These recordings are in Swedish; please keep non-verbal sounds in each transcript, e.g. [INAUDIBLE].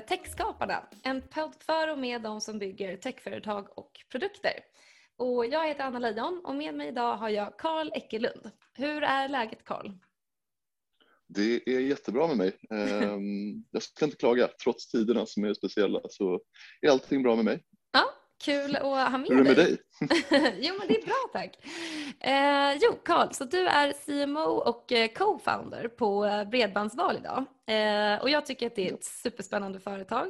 till Techskaparna, en podd för och med de som bygger techföretag och produkter. Och jag heter Anna Leijon och med mig idag har jag Karl Eckelund. Hur är läget Karl? Det är jättebra med mig. Ehm, jag ska inte klaga. Trots tiderna som är speciella så är allting bra med mig. Ja, Kul att ha med Hur är det med dig? [LAUGHS] jo, men det är bra tack. Eh, jo, Karl, så du är CMO och eh, co-founder på eh, Bredbandsval idag. Eh, och jag tycker att det är ett superspännande företag.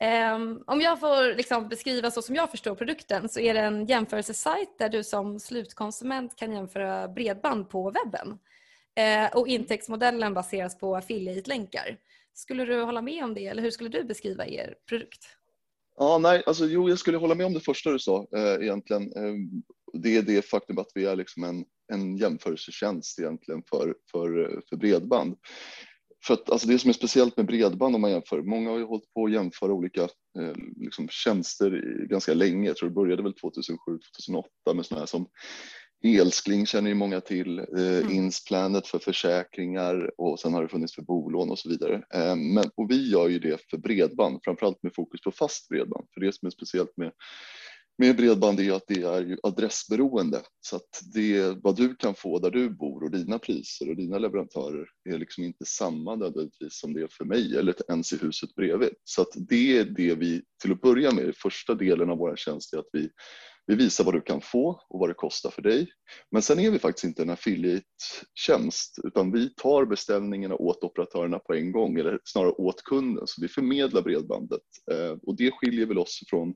Eh, om jag får liksom beskriva så som jag förstår produkten så är det en jämförelsesajt där du som slutkonsument kan jämföra bredband på webben. Eh, och intäktsmodellen baseras på affiliate-länkar. Skulle du hålla med om det eller hur skulle du beskriva er produkt? Ja, nej, alltså, jo, jag skulle hålla med om det första du sa eh, egentligen. Eh, det är det faktum att vi är liksom en, en jämförelsetjänst egentligen för, för, för bredband. För att alltså det som är speciellt med bredband om man jämför, många har ju hållit på att jämföra olika eh, liksom tjänster ganska länge. Jag tror det började väl 2007, 2008 med sådana här som Elskling känner ju många till, eh, mm. Insplanet för försäkringar och sen har det funnits för bolån och så vidare. Eh, men, och vi gör ju det för bredband, framförallt med fokus på fast bredband. För det som är speciellt med, med bredband är att det är ju adressberoende. Så att det, vad du kan få där du bor och dina priser och dina leverantörer är liksom inte samma nödvändigtvis som det är för mig eller ens i huset bredvid. Så att det är det vi till att börja med, första delen av vår tjänst är att vi vi visar vad du kan få och vad det kostar för dig. Men sen är vi faktiskt inte en affiliate-tjänst utan vi tar beställningarna åt operatörerna på en gång eller snarare åt kunden. Så vi förmedlar bredbandet eh, och det skiljer väl oss från,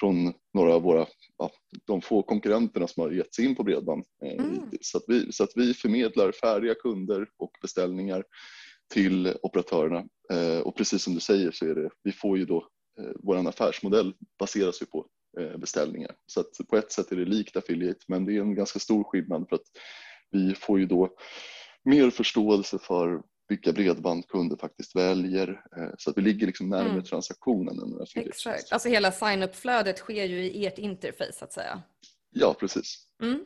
från några av våra, ja, de få konkurrenterna som har gett sig in på bredband. Eh, mm. Så, att vi, så att vi förmedlar färdiga kunder och beställningar till operatörerna. Eh, och precis som du säger så är det, vi får ju då, vår affärsmodell baseras ju på Eh, beställningar. Så på ett sätt är det likt affiliate men det är en ganska stor skillnad för att vi får ju då mer förståelse för vilka bredband kunder faktiskt väljer eh, så att vi ligger liksom närmare mm. transaktionen. Än Exakt, alltså hela sign-up-flödet sker ju i ert interface så att säga. Ja, precis. Mm.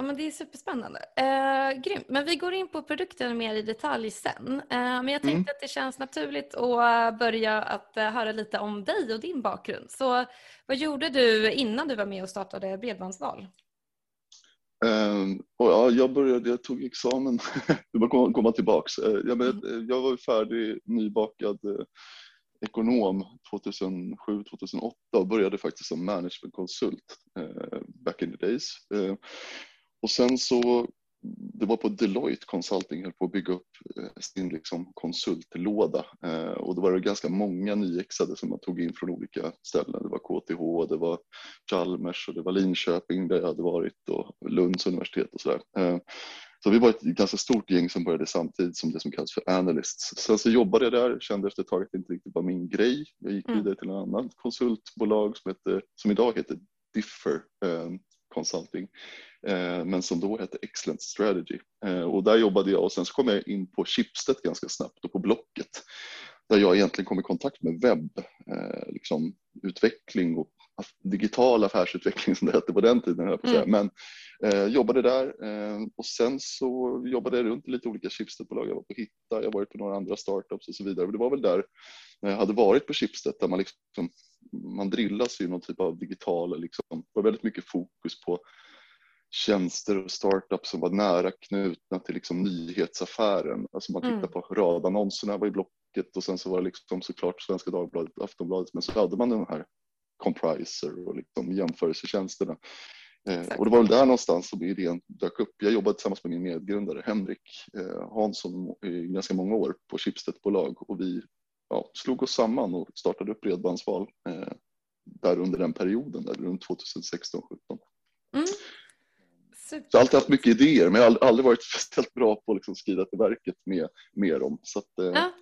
Ja, men det är superspännande. Eh, grymt. Men vi går in på produkten mer i detalj sen. Eh, men jag tänkte mm. att det känns naturligt att börja att eh, höra lite om dig och din bakgrund. Så vad gjorde du innan du var med och startade Bredbandsval? Um, ja, jag började, jag tog examen, [LAUGHS] du bara komma tillbaks. Uh, jag, mm. jag var färdig nybakad ekonom 2007-2008 och började faktiskt som managementkonsult uh, back in the days. Och sen så, det var på Deloitte Consulting, höll på att bygga upp eh, sin liksom konsultlåda eh, och då var det ganska många nyexade som man tog in från olika ställen. Det var KTH, det var Chalmers och det var Linköping där jag hade varit och Lunds universitet och sådär. Eh, så vi var ett ganska stort gäng som började samtidigt som det som kallas för analysts. Sen så jobbade jag där, kände efter ett tag att det inte riktigt var min grej. Jag gick mm. vidare till en annan konsultbolag som, heter, som idag heter Differ Consulting Eh, men som då hette Excellent Strategy. Eh, och där jobbade jag och sen så kom jag in på Schibsted ganska snabbt och på Blocket där jag egentligen kom i kontakt med webbutveckling liksom, utveckling och digital affärsutveckling som det hette på den tiden. Mm. Men eh, jobbade där eh, och sen så jobbade jag runt i lite olika Schibsted-bolag. Jag var på Hitta, jag var på några andra startups och så vidare. Och det var väl där när jag hade varit på Schibsted där man liksom man drillas i någon typ av digital, liksom, var väldigt mycket fokus på tjänster och startups som var nära knutna till liksom nyhetsaffären. Alltså man tittar mm. på radannonserna var i Blocket och sen så var det liksom såklart Svenska Dagbladet, Aftonbladet, men så hade man den här compriser och liksom jämförelsetjänsterna. Eh, och det var väl där någonstans som idén dök upp. Jag jobbade tillsammans med min medgrundare Henrik eh, Hansson i ganska många år på Schibsted-bolag och vi ja, slog oss samman och startade upp Bredbandsval eh, där under den perioden, där runt 2016-17. Mm. Så jag har alltid haft mycket idéer men jag har aldrig varit [LAUGHS] speciellt bra på att liksom skriva till verket med, med dem. Så att, eh, ja.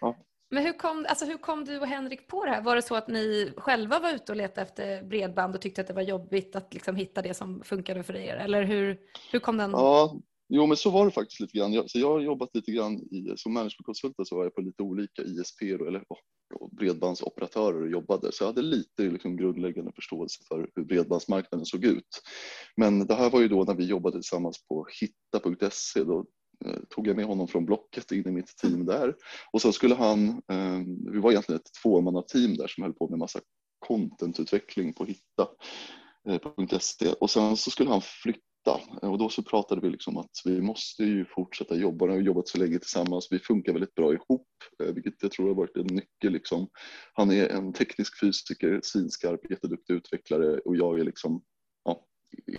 ja. Men hur kom, alltså hur kom du och Henrik på det här? Var det så att ni själva var ute och letade efter bredband och tyckte att det var jobbigt att liksom hitta det som funkade för er? Eller hur, hur kom den? Ja, Jo, men så var det faktiskt lite grann. Jag, så jag har jobbat lite grann i, som managementkonsult så var jag på lite olika ISP eller oh, bredbandsoperatörer och jobbade, så jag hade lite liksom, grundläggande förståelse för hur bredbandsmarknaden såg ut. Men det här var ju då när vi jobbade tillsammans på hitta.se. Då Eh, tog jag med honom från Blocket in i mitt team där. Och sen skulle han, eh, vi var egentligen ett tvåmannateam där som höll på med massa contentutveckling på hitta.se eh, och sen så skulle han flytta eh, och då så pratade vi liksom att vi måste ju fortsätta jobba. Vi har jobbat så länge tillsammans. Vi funkar väldigt bra ihop, vilket jag tror har varit en nyckel. Liksom. Han är en teknisk fysiker, svinskarp, jätteduktig utvecklare och jag är liksom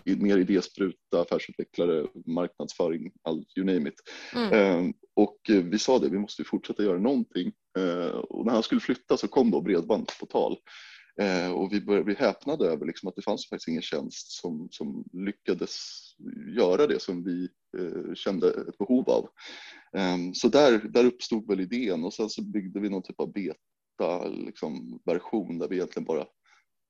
mer idéspruta, affärsutvecklare, marknadsföring, all, you name it. Mm. Eh, och vi sa det, vi måste fortsätta göra någonting. Eh, och när han skulle flytta så kom då bredband på tal. Eh, och vi började bli häpnade över liksom att det fanns faktiskt ingen tjänst som, som lyckades göra det som vi eh, kände ett behov av. Ehm, så där, där uppstod väl idén och sen så byggde vi någon typ av beta liksom, där vi egentligen bara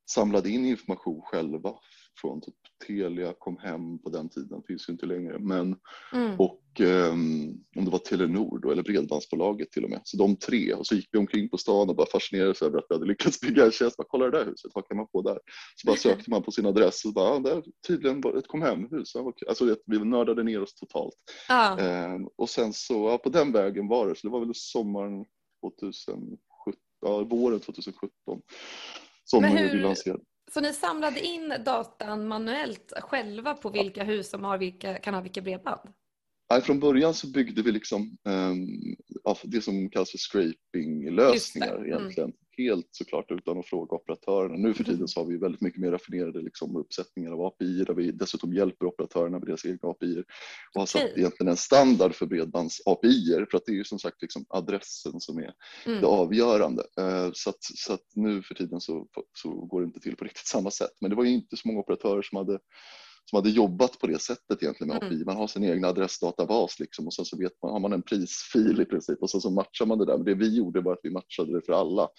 samlade in information själva från typ Telia kom hem på den tiden, finns ju inte längre, men mm. och um, om det var Telenor då, eller Bredbandsbolaget till och med. Så de tre och så gick vi omkring på stan och bara fascinerades över att vi hade lyckats bygga en tjänst. Bara, Kolla det där huset, vad kan man få där? Så bara sökte man på sin adress och bara, ah, det är tydligen ett kom hem-hus. Alltså vi nördade ner oss totalt. Ah. Um, och sen så, ja, på den vägen var det, så det var väl sommaren 2017, ja, våren 2017 som hur, vi lanserade. Så ni samlade in datan manuellt själva på vilka hus som har vilka, kan ha vilka bredband? Nej, från början så byggde vi liksom um, det som kallas för scraping-lösningar mm. egentligen helt såklart utan att fråga operatörerna. Nu för tiden så har vi väldigt mycket mer raffinerade liksom, uppsättningar av API där vi dessutom hjälper operatörerna med deras egna API och har satt okay. egentligen en standard för bredbands API för att det är ju som sagt liksom adressen som är mm. det avgörande. Uh, så, att, så att nu för tiden så, så går det inte till på riktigt samma sätt. Men det var ju inte så många operatörer som hade som hade jobbat på det sättet egentligen med API. Mm. Man har sin egen adressdatabas liksom och sen så vet man, har man en prisfil i princip och sen så matchar man det där. Men det vi gjorde var att vi matchade det för alla.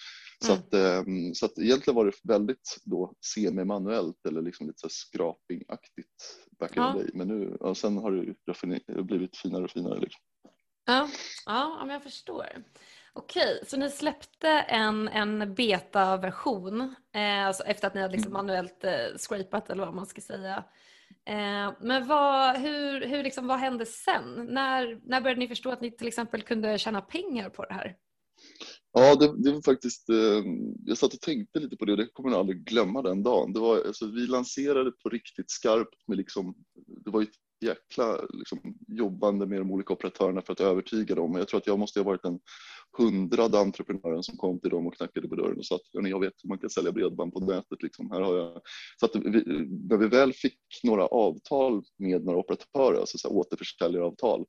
Så, mm. att, ehm, så att egentligen var det väldigt då semi-manuellt eller liksom lite så skrapingaktigt back in ja. day. Men nu, och sen har det blivit finare och finare. Liksom. Ja, ja, men jag förstår. Okej, så ni släppte en, en beta-version eh, alltså efter att ni hade liksom mm. manuellt eh, scrapat eller vad man ska säga. Eh, men vad, hur, hur liksom, vad hände sen? När, när började ni förstå att ni till exempel kunde tjäna pengar på det här? Ja, det, det var faktiskt, eh, jag satt och tänkte lite på det och det kommer jag aldrig glömma den dagen. Det var, alltså, vi lanserade på riktigt skarpt med liksom, det var ett jäkla liksom, jobbande med de olika operatörerna för att övertyga dem. Jag tror att jag måste ha varit den hundrade entreprenören som kom till dem och knackade på dörren och sa att jag vet hur man kan sälja bredband på nätet. Liksom. Här har jag... Så att vi, när vi väl fick några avtal med några operatörer, alltså så återförsäljaravtal,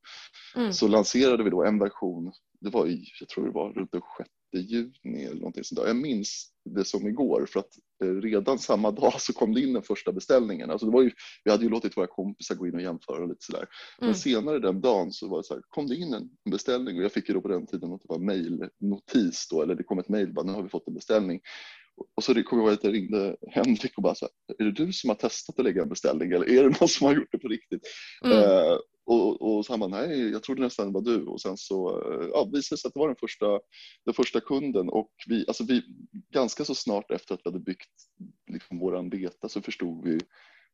mm. så lanserade vi då en version, det var i, jag tror det var runt den 6 juni eller någonting sånt där. Jag minns det som igår för att eh, redan [LAUGHS] samma dag så kom det in den första beställningen. Alltså det var ju, vi hade ju låtit våra kompisar gå in och jämföra och lite sådär. Men mm. senare den dagen så var det så här, kom det in en beställning och jag fick ju då på den tiden att det var mejlnotis då, eller det kom ett mejl bara nu har vi fått en beställning. Och så kommer jag ihåg att jag ringde Henrik och bara så här, är det du som har testat att lägga en beställning eller är det någon som har gjort det på riktigt? Mm. Uh, och, och så han bara, nej, jag trodde nästan det var du. Och sen så eh, ja, visade det sig att det var den första, den första kunden. Och vi, alltså vi, ganska så snart efter att vi hade byggt liksom våran beta så förstod vi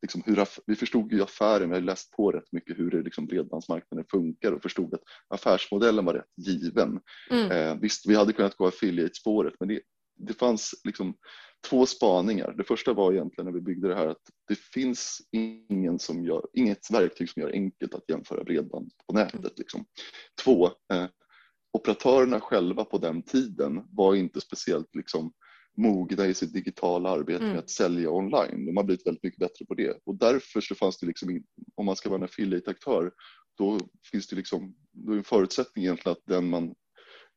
Liksom hur, vi förstod ju affären, vi hade läst på rätt mycket hur det liksom bredbandsmarknaden funkar och förstod att affärsmodellen var rätt given. Mm. Eh, visst, vi hade kunnat gå affiliate-spåret men det, det fanns liksom två spaningar. Det första var egentligen när vi byggde det här att det finns ingen som gör, inget verktyg som gör enkelt att jämföra bredband på nätet. Liksom. Två, eh, operatörerna själva på den tiden var inte speciellt liksom, mogna i sitt digitala arbete mm. med att sälja online. De har blivit väldigt mycket bättre på det och därför så fanns det liksom, om man ska vara en affiliate-aktör, då finns det liksom, då är en förutsättning egentligen att den man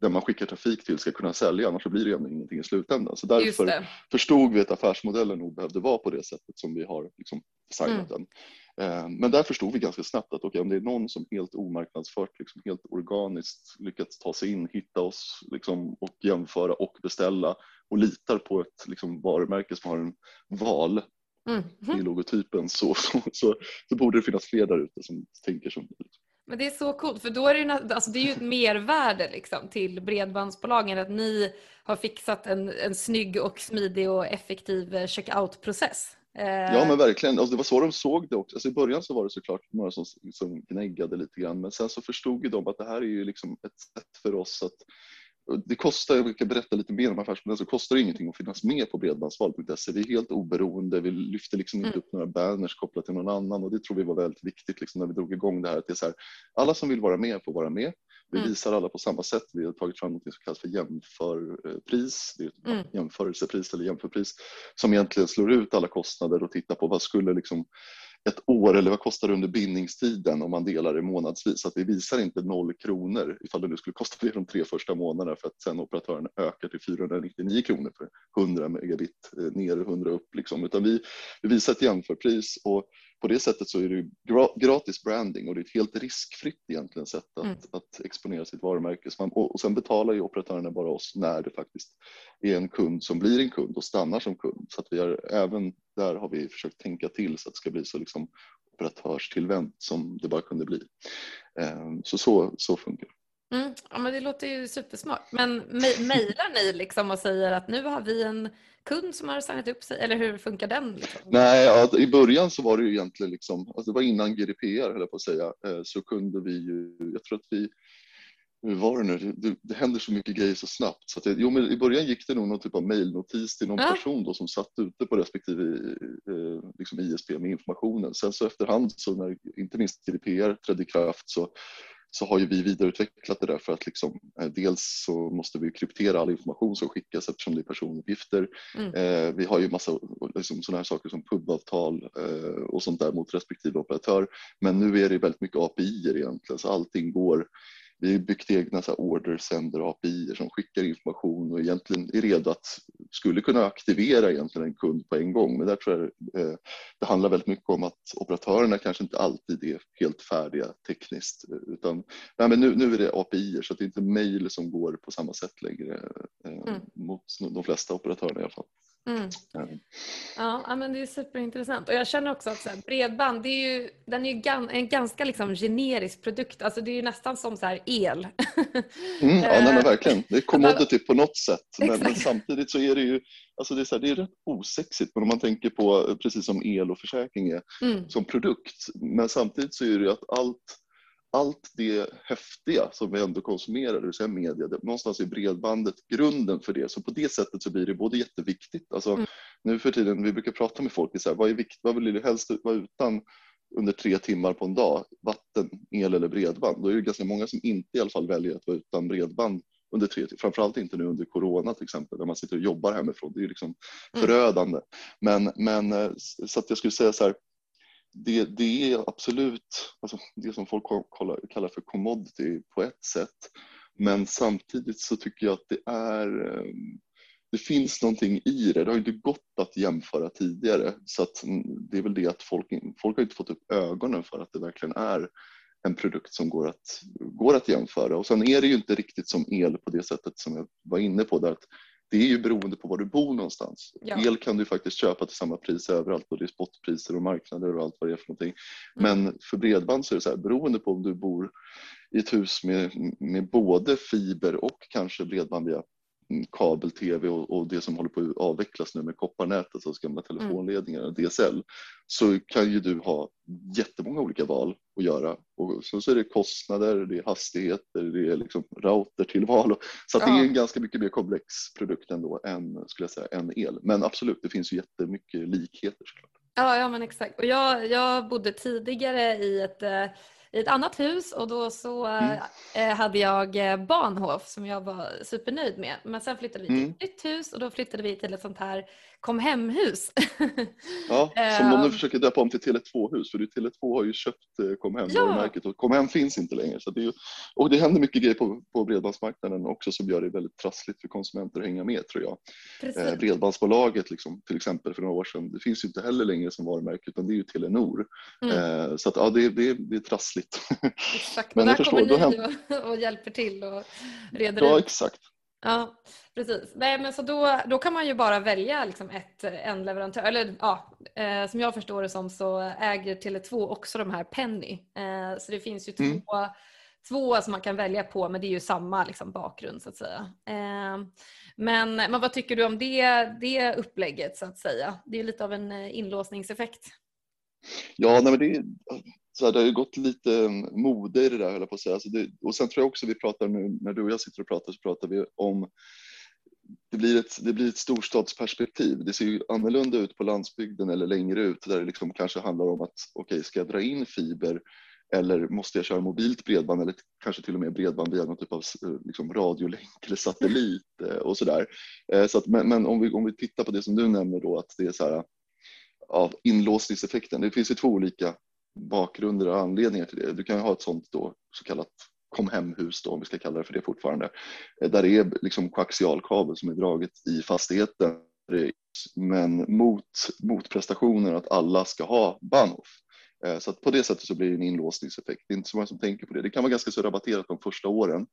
den man skickar trafik till ska kunna sälja, annars blir det ändå ingenting i slutändan. Så därför förstod vi att affärsmodellen nog behövde vara på det sättet som vi har liksom designat mm. den. Eh, men där förstod vi ganska snabbt att okay, om det är någon som helt omarknadsfört, liksom helt organiskt lyckats ta sig in, hitta oss liksom, och jämföra och beställa och litar på ett liksom, varumärke som har en val mm. i logotypen så, så, så, så, borde det finnas fler där ute som tänker som men det är så coolt för då är det, ju, alltså det är ju ett mervärde liksom till bredbandsbolagen att ni har fixat en, en snygg och smidig och effektiv eh, checkout-process. Eh. Ja men verkligen, alltså, det var så de såg det också. Alltså, I början så var det såklart några som, som gnäggade lite grann men sen så förstod ju de att det här är ju liksom ett sätt för oss att det kostar, jag kan berätta lite mer om affärsmodellen, så kostar det ingenting att finnas med på bredbandsval.se. Vi är helt oberoende, vi lyfter liksom inte mm. upp några banners kopplat till någon annan och det tror vi var väldigt viktigt liksom när vi drog igång det här. Att det är så här, alla som vill vara med får vara med. Vi mm. visar alla på samma sätt. Vi har tagit fram något som kallas för jämförpris. Det är ett mm. jämförelsepris eller jämförpris som egentligen slår ut alla kostnader och tittar på vad skulle liksom ett år eller vad kostar det under bindningstiden om man delar det månadsvis. Så att vi visar inte noll kronor ifall det nu skulle kosta det de tre första månaderna för att sen operatören ökar till 499 kronor för 100 megabit eh, ner ner 100 upp liksom. Utan vi, vi visar ett jämförpris och på det sättet så är det gratis branding och det är ett helt riskfritt egentligen sätt att, mm. att exponera sitt varumärke. Man, och, sen betalar ju operatörerna bara oss när det faktiskt är en kund som blir en kund och stannar som kund. Så vi har, även där har vi försökt tänka till så att det ska bli så liksom operatörstillvänt som det bara kunde bli. Ehm, så så, så funkar det. Mm, ja, men det låter ju supersmart. Men mejlar ni liksom och säger att nu har vi en kund som har signat upp sig eller hur funkar den? Liksom? Nej, ja, i början så var det ju egentligen liksom, alltså det var innan GDPR höll jag på att säga, eh, så kunde vi ju, jag tror att vi hur var det nu? Det, det händer så mycket grejer så snabbt. Så att det, jo, men I början gick det nog någon typ av mejlnotis till någon ja. person då som satt ute på respektive eh, liksom ISP med informationen. Sen så efterhand, så när inte minst GDPR trädde i kraft, så så har ju vi vidareutvecklat det där för att liksom, eh, dels så måste vi kryptera all information som skickas eftersom det är personuppgifter. Mm. Eh, vi har ju massa liksom, sådana här saker som pubavtal eh, och sånt där mot respektive operatör. Men nu är det väldigt mycket API egentligen så allting går vi har byggt egna så order sender API som skickar information och egentligen är redo att skulle kunna aktivera egentligen en kund på en gång. Men där tror jag eh, det handlar väldigt mycket om att operatörerna kanske inte alltid är helt färdiga tekniskt utan nej, men nu, nu är det API så det är inte mejl som går på samma sätt längre eh, mm. mot de flesta operatörerna i alla fall. Mm. Ja, men det är superintressant. Och jag känner också att så här, bredband, det är ju, den är ju gan, en ganska liksom generisk produkt. Alltså det är ju nästan som så här el. [LAUGHS] Mm, ja, nej, eh, verkligen. Det är commodity på något sätt. Men, men, samtidigt så är det ju alltså det är, så här, det är rätt osexigt. Men om man tänker på, precis som el och försäkring är, mm. som produkt. Men samtidigt så är det ju att allt allt det häftiga som vi ändå konsumerar, det vill säga media, det, någonstans är bredbandet grunden för det. Så på det sättet så blir det både jätteviktigt, alltså mm. nu för tiden, vi brukar prata med folk, så här, vad, är vikt, vad vill du helst vara utan under tre timmar på en dag? Vatten, el eller bredband? Då är det ganska många som inte i alla fall väljer att vara utan bredband under tre timmar, framförallt inte nu under corona till exempel, där man sitter och jobbar hemifrån. Det är liksom mm. förödande. Men, men eh, så att jag skulle säga så här, det, det är absolut alltså det som folk kallar för commodity på ett sätt. Men samtidigt så tycker jag att det är ehm, det finns någonting i det. Det har inte gått att jämföra tidigare så att mm, det är väl det att folk, folk har inte fått upp ögonen för att det verkligen är en produkt som går att, går att jämföra. Och sen är det ju inte riktigt som el på det sättet som jag var inne på där att det är ju beroende på var du bor någonstans. Ja. El kan du faktiskt köpa till samma pris överallt och det är spotpriser och marknader och allt vad det är för någonting. Mm. Men för bredband så är det så här, beroende på om du bor i ett hus med, med både fiber och kanske bredband via kabel-tv och, och, det som håller på att avvecklas nu med kopparnätet, alltså gamla mm. telefonledningar, mm. DSL, så kan ju du ha jättemånga olika val att göra. Och så, så är det kostnader, det är hastigheter, det är liksom routertillval. Så ja. det är en ganska mycket mer komplex produkt ändå än, skulle jag säga, än el. Men absolut, det finns ju jättemycket likheter såklart. Ja, ja men exakt. Och jag, jag bodde tidigare i ett eh, i ett annat hus och då så mm. eh, hade jag eh, Bahnhof som jag var supernöjd med. Men sen flyttade vi till mm. ett nytt hus och då flyttade vi till ett sånt här kom hem-hus. ja, som de nu [LAUGHS] försöker döpa om till Tele2-hus för Tele2 har ju köpt eh, kom hem-varumärket ja. och kom hem finns inte längre. Så det är och det händer mycket grejer på, på bredbandsmarknaden också som gör det väldigt trassligt för konsumenter att hänga med tror jag. Eh, bredbandsbolaget liksom, till exempel för några år sedan, det finns ju inte heller längre som varumärke utan det är ju Telenor. Mm. Eh, så att, ja, det, det, det är trassligt. Exakt, [LAUGHS] Men där förstår, kommer ni och, och hjälper till och reder Ja, ut. exakt. Ja, precis. Nej, men så då, då kan man ju bara välja liksom ett, en leverantör. Eller ja, eh, som jag förstår det som så äger Tele2 också de här Penny. Eh, så det finns ju mm. två, två som man kan välja på men det är ju samma liksom, bakgrund så att säga. Eh, Men, men vad tycker du om det, det upplägget så att säga? Det är lite av en eh, inlåsningseffekt. Ja, nej, men det, så här, det har ju gått lite mm, mode i det där, höll jag på att säga. Alltså det, och sen tror jag också vi pratar nu, när du och jag sitter och pratar, så pratar vi om det blir, ett, det blir ett storstadsperspektiv. Det ser ju annorlunda ut på landsbygden eller längre ut där det liksom kanske handlar om att okej, okay, ska jag dra in fiber eller måste jag köra mobilt bredband eller kanske till och med bredband via någon typ av eh, liksom, radiolänk eller satellit eh, och sådär. Eh, så att, men, men om, vi, om vi tittar på det som du nämner då att det är så här av inlåsningseffekten. Det finns ju två olika bakgrunder och anledningar till det. Du kan ju ha ett sånt då så kallat kom hem-hus då, om vi ska kalla det för det fortfarande, där det är liksom koaxialkabel som är draget i fastigheten men mot motprestationen att alla ska ha Bahnhof. Eh, så på det sättet så blir det en inlåsningseffekt. Det är inte så många som tänker på det. Det kan vara ganska så rabatterat de första åren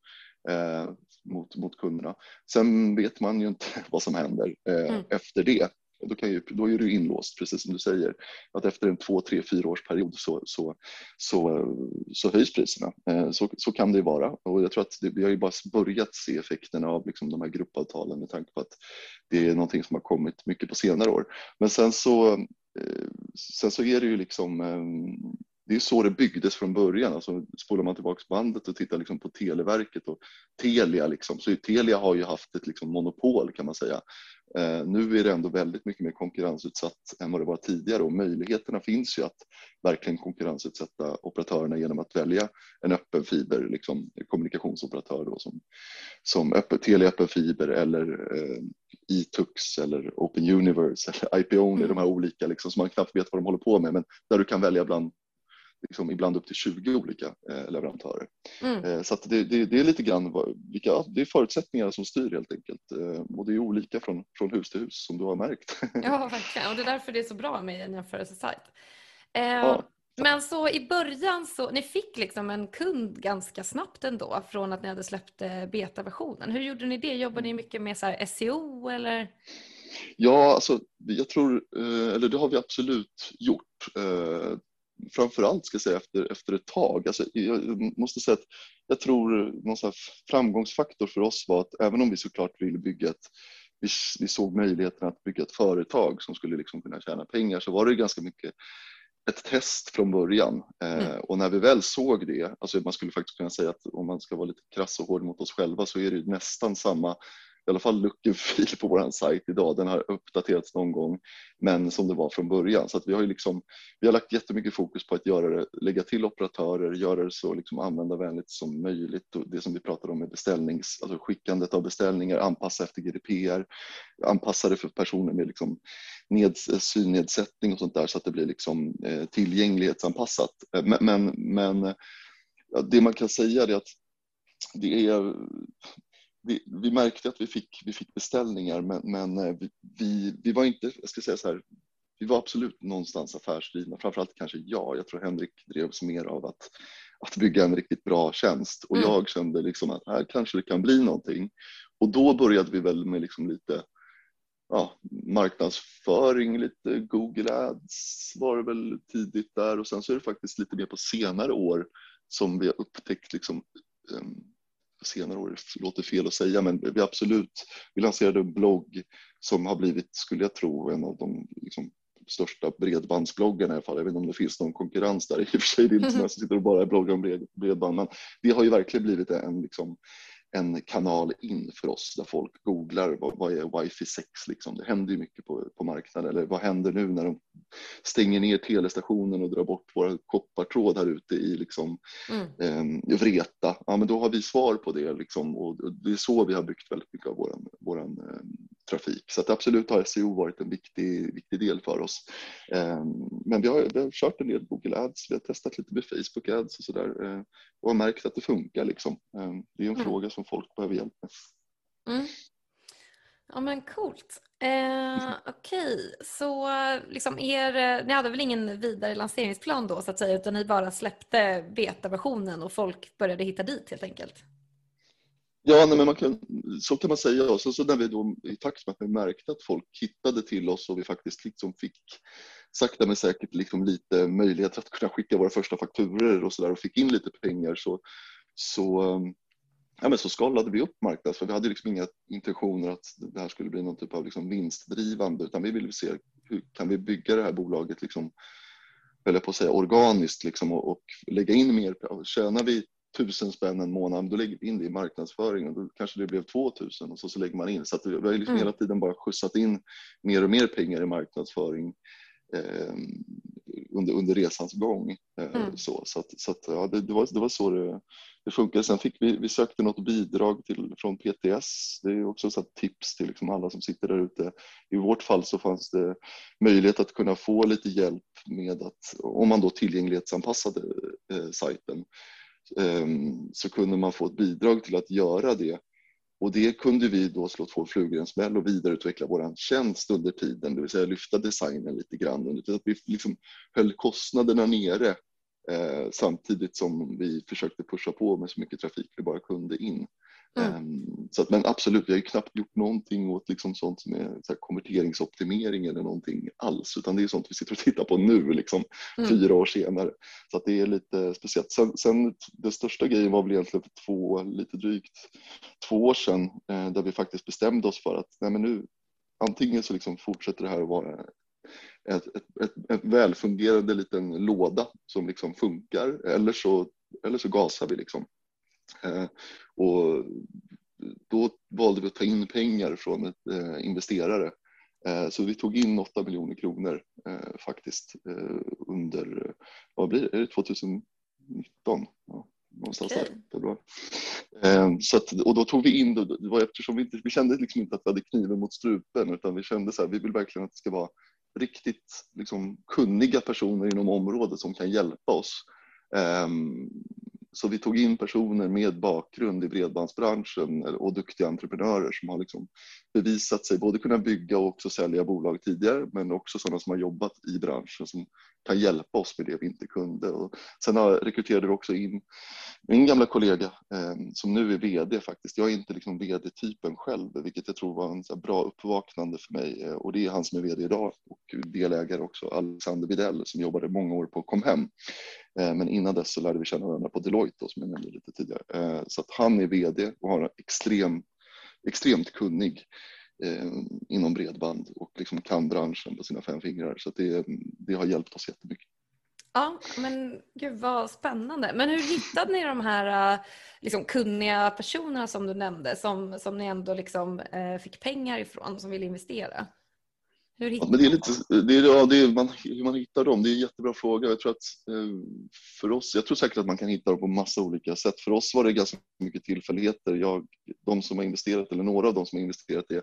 eh, mot, mot kunderna. Sen vet man ju inte [LAUGHS] vad som händer eh, mm. efter det. Då, kan ju, då är du inlåst, precis som du säger. Att efter en två, tre, fyra års period så, så, så, så höjs priserna. Eh, så, så kan det vara. Och jag tror att det, vi har ju bara börjat se effekterna av liksom de här gruppavtalen med tanke på att det är någonting som har kommit mycket på senare år. Men sen så, eh, sen så är det ju liksom eh, det är så det byggdes från början. Alltså, spolar man tillbaka bandet och tittar liksom på Televerket och Telia, liksom, så Telia har ju haft ett liksom monopol kan man säga. Eh, nu är det ändå väldigt mycket mer konkurrensutsatt än vad det var tidigare och möjligheterna finns ju att verkligen konkurrensutsätta operatörerna genom att välja en öppen fiber, liksom, kommunikationsoperatör då, som, som öppen, Telia öppen fiber eller eh, Etux eller Open Universe eller IP-Only, mm. de här olika liksom, som man knappt vet vad de håller på med, men där du kan välja bland liksom ibland upp till 20 olika eh, leverantörer. Mm. Eh, så det, det, det, är lite grann vilka, det är förutsättningar som styr helt enkelt eh, och det är olika från, från hus till hus som du har märkt. [LAUGHS] Ja, verkligen och det är därför det är så bra med en jämförelsesajt. Eh, ja. Men så i början så, ni fick liksom en kund ganska snabbt ändå från att ni hade släppt betaversionen. Hur gjorde ni det? Jobbade ni mycket med så SEO eller? Ja, alltså jag tror, eller det har vi absolut gjort framförallt ska säga efter, efter ett tag. Alltså, jag måste säga att jag tror någon framgångsfaktor för oss var att även om vi såklart ville bygga ett vi, vi såg möjligheten att bygga ett företag som skulle liksom kunna tjäna pengar så var det ganska mycket ett test från början. Eh, mm. och när vi väl såg det, alltså man skulle faktiskt kunna säga att om man ska vara lite krass och hård mot oss själva så är det nästan samma i alla fall look på vår sajt idag. Den har uppdaterats någon gång, men som det var från början. Så att vi har ju liksom, vi har lagt jättemycket fokus på att göra det, lägga till operatörer, göra det så liksom användarvänligt som möjligt. Och det som vi pratade om med beställnings, alltså skickandet av beställningar, anpassa efter GDPR, anpassa det för personer med liksom ned, synnedsättning och sånt där så att det blir liksom eh, tillgänglighetsanpassat. Eh, men, men, men det man kan säga är att det är vi, vi, märkte att vi fick, vi fick beställningar men, men eh, vi, vi, vi, var inte, jag ska säga så här, vi var absolut någonstans affärsdrivna, framförallt kanske jag. Jag tror Henrik drevs mer av att, att bygga en riktigt bra tjänst och mm. jag kände liksom att här kanske det kan bli någonting. Och då började vi väl med liksom lite ja, marknadsföring, lite Google Ads var det väl tidigt där och sen så är det faktiskt lite mer på senare år som vi har upptäckt liksom, um, senare år, det låter fel att säga, men vi absolut, vi lanserade en blogg som har blivit, skulle jag tro, en av de liksom, största bredbandsbloggarna i alla fall. Jag vet inte om det finns någon konkurrens där i och för sig. Det är inte som [LAUGHS] sitter och bara bloggar om bredband, men det har ju verkligen blivit en, liksom, en kanal in för oss där folk googlar vad, vad är wifi 6 liksom. Det händer ju mycket på, på marknaden. Eller vad händer nu när de stänger ner telestationen och drar bort våra koppartråd här ute i liksom, mm. eh, Vreta? Ja, men då har vi svar på det liksom, och det är så vi har byggt väldigt mycket av våran, våran eh, trafik. Så att absolut har SEO varit en viktig, viktig del för oss. Eh, men vi har, vi har kört en del Google Ads, vi har testat lite med Facebook Ads och sådär eh, och har märkt att det funkar. Liksom. Eh, det är en mm. fråga som folk behöver hjälp med. Mm. Ja men coolt. Eh, [LAUGHS] Okej, okay. så liksom er, ni hade väl ingen vidare lanseringsplan då så att säga utan ni bara släppte betaversionen och folk började hitta dit helt enkelt? Ja, nej, men man kan, så kan man säga. Och så, så när vi då, i takt med att vi märkte att folk hittade till oss och vi faktiskt liksom fick sakta men säkert liksom lite möjlighet att kunna skicka våra första fakturer och så där och fick in lite pengar så, så ja, men så skalade vi upp marknaden, för vi hade liksom inga intentioner att det här skulle bli någon typ av liksom vinstdrivande, utan vi ville se hur kan vi bygga det här bolaget, liksom, eller på att säga organiskt, liksom, och, och lägga in mer. Tjänar vi tusen spänn en månad, då lägger vi in det i marknadsföring och då kanske det blev 2000 och så, så lägger man in. Så att vi har liksom mm. hela tiden bara skjutsat in mer och mer pengar i marknadsföring eh, under, under resans gång. Eh, mm. Så, så, att, så att, ja, det, det, var, det var så det, det funkade. Sen fick vi, vi sökte något bidrag till, från PTS. Det är också ett tips till liksom alla som sitter där ute. I vårt fall så fanns det möjlighet att kunna få lite hjälp med att, om man då tillgänglighetsanpassade eh, sajten, Ehm, så kunde man få ett bidrag till att göra det. Och det kunde vi då slå två flugor i en smäll och vidareutveckla vår tjänst under tiden, det vill säga lyfta designen lite grann under tiden. Att vi liksom höll kostnaderna nere eh, samtidigt som vi försökte pusha på med så mycket trafik vi bara kunde in. Mm. Um, så att, men absolut, vi har ju knappt gjort någonting åt liksom sånt som är så konverteringsoptimering eller någonting alls, utan det är sånt vi sitter och tittar på nu, liksom, mm. fyra år senare. Så att det är lite speciellt. Sen, sen den största grejen var väl egentligen för två, lite drygt två år sedan, eh, där vi faktiskt bestämde oss för att nej, men nu, antingen så liksom fortsätter det här att vara ett, ett, ett, ett välfungerande liten låda som liksom funkar eller så, eller så gasar vi liksom. Eh, och då valde vi att ta in pengar från ett, eh, investerare. Eh, så vi tog in 8 miljoner kronor eh, faktiskt eh, under, vad blir det, det 2019? Ja, någonstans okay. där. Eh, så att, och då tog vi in, det var eftersom vi inte, vi kände liksom inte att vi hade kniven mot strupen utan vi kände så här, vi vill verkligen att det ska vara riktigt liksom, kunniga personer inom området som kan hjälpa oss. Um, så vi tog in personer med bakgrund i bredbandsbranschen och duktiga entreprenörer som har liksom bevisat sig både kunna bygga och också sälja bolag tidigare, men också sådana som har jobbat i branschen som kan hjälpa oss med det vi inte kunde. Och sen rekryterade vi också in min gamla kollega eh, som nu är VD faktiskt. Jag är inte liksom VD-typen själv, vilket jag tror var en bra uppvaknande för mig eh, och det är han som är VD idag och delägare också, Alexander Videll som jobbade många år på Comhem. Eh, men innan dess så lärde vi känna varandra på Deloitte då, som jag nämnde lite tidigare. Eh, så att han är VD och har en extrem, extremt kunnig eh, inom bredband och liksom kan branschen på sina fem fingrar. Så det, det har hjälpt oss jättemycket. Ja, men gud vad spännande. Men hur hittade ni de här eh, liksom, kunniga personerna som du nämnde, som, som ni ändå liksom, eh, fick pengar ifrån, som ville investera? Hur hittar ja, men det är lite, det är, ja, det är, man, hur man hittar dem, det är en jättebra fråga. Jag tror, att, eh, för oss, jag tror säkert att man kan hitta dem på massa olika sätt. För oss var det ganska mycket tillfälligheter. Jag, de som har investerat, eller några av de som har investerat, är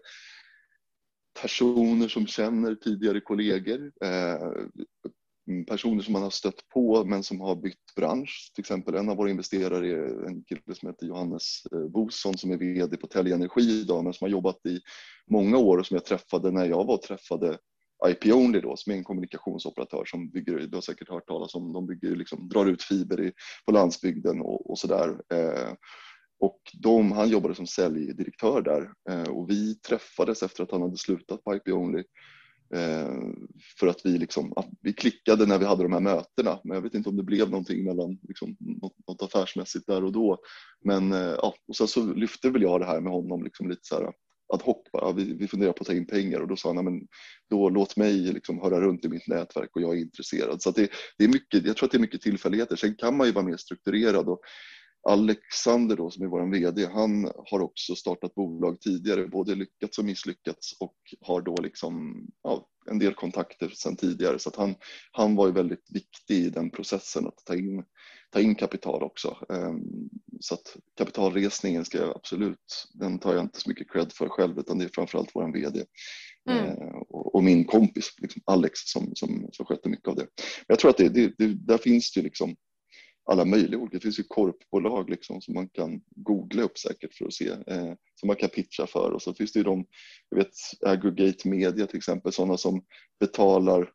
personer som känner tidigare kollegor, eh, personer som man har stött på men som har bytt bransch. Till exempel en av våra investerare är en kille som heter Johannes eh, Bosson som är VD på Telge Energi idag men som har jobbat i många år och som jag träffade när jag var och träffade IP Only då, som är en kommunikationsoperatör som bygger, du har säkert hört talas om, de bygger, liksom, drar ut fiber i, på landsbygden och, och sådär. Eh, och de, han jobbade som säljdirektör där eh, och vi träffades efter att han hade slutat på IP Only Eh, för att vi, liksom, att vi klickade när vi hade de här mötena, men jag vet inte om det blev någonting mellan liksom, något, något affärsmässigt där och då. Men eh, ja, och sen så lyfte väl jag det här med honom liksom lite så här ad hoc bara. Vi, vi funderar på att ta in pengar och då sa han, men då låt mig liksom höra runt i mitt nätverk och jag är intresserad. Så det, det, är mycket, jag tror att det är mycket tillfälligheter. Sen kan man ju vara mer strukturerad och Alexander då, som är vår VD, han har också startat bolag tidigare, både lyckats och misslyckats och har då liksom ja, en del kontakter sedan tidigare. Så han, han var ju väldigt viktig i den processen att ta in, ta in kapital också. Um, så att kapitalresningen ska jag absolut, den tar jag inte så mycket cred för själv utan det är framförallt vår VD mm. uh, och, och, min kompis liksom Alex som, som, som sköter mycket av det. Men jag tror att det, det, det där finns det ju liksom alla möjliga olika. Det finns ju korpbolag liksom som man kan googla upp säkert för att se, eh, som man kan pitcha för. Och så finns det ju de, jag vet aggregate media till exempel, sådana som betalar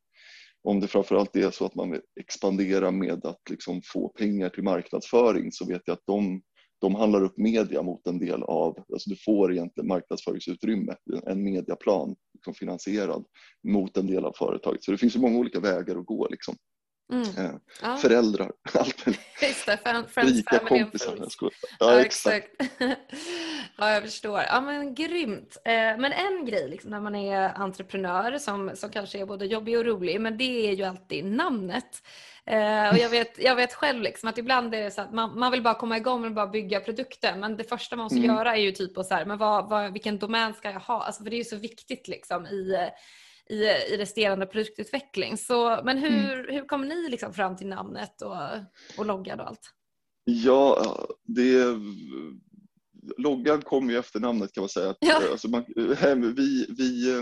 om det framförallt är så att man vill expandera med att liksom få pengar till marknadsföring så vet jag att de, de handlar upp media mot en del av, alltså du får egentligen marknadsföringsutrymme, en mediaplan liksom finansierad mot en del av företaget. Så det finns ju många olika vägar att gå. Liksom. Mm. Ja. Föräldrar, [LAUGHS] allt [LAUGHS] Rika kompisar. Ja, ja, exakt. [LAUGHS] ja, jag förstår. Ja, men grymt. Eh, men en grej liksom, när man är entreprenör som, som kanske är både jobbig och rolig, men det är ju alltid namnet. Eh, och jag vet, jag vet själv liksom att ibland är det så att man, man vill bara komma igång och bara bygga produkten men det första man måste mm. göra är ju typ att så här, men vad, vad, vilken domän ska jag ha? Alltså, för det är ju så viktigt liksom i i, i resterande produktutveckling. Så, men hur, mm. hur kom ni liksom fram till namnet och, och loggan och allt? Ja, det, loggan kom ju efter namnet kan man säga. Ja. Alltså man, vi, vi,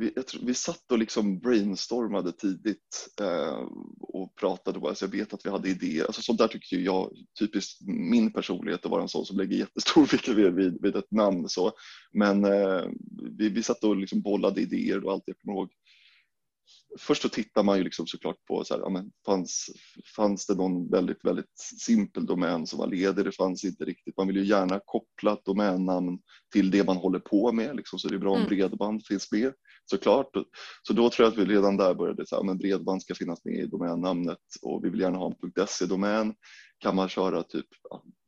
vi, jag tror, vi satt och liksom brainstormade tidigt eh, och pratade. Alltså jag vet att vi hade idéer. Alltså sånt där tycker jag, typiskt min personlighet att vara en sån som lägger jättestor vikt vid, vid, vid ett namn. Så. Men eh, vi, vi satt och liksom bollade idéer och allt jag kommer ihåg först så tittar man ju liksom såklart på så här, ja, men fanns, fanns det någon väldigt, väldigt simpel domän som var ledig? Det fanns inte riktigt. Man vill ju gärna koppla ett domännamn till det man håller på med, liksom, så det är bra om mm. bredband finns med såklart. Så då tror jag att vi redan där började säga att bredband ska finnas med i domännamnet och vi vill gärna ha en .se-domän. Kan man köra typ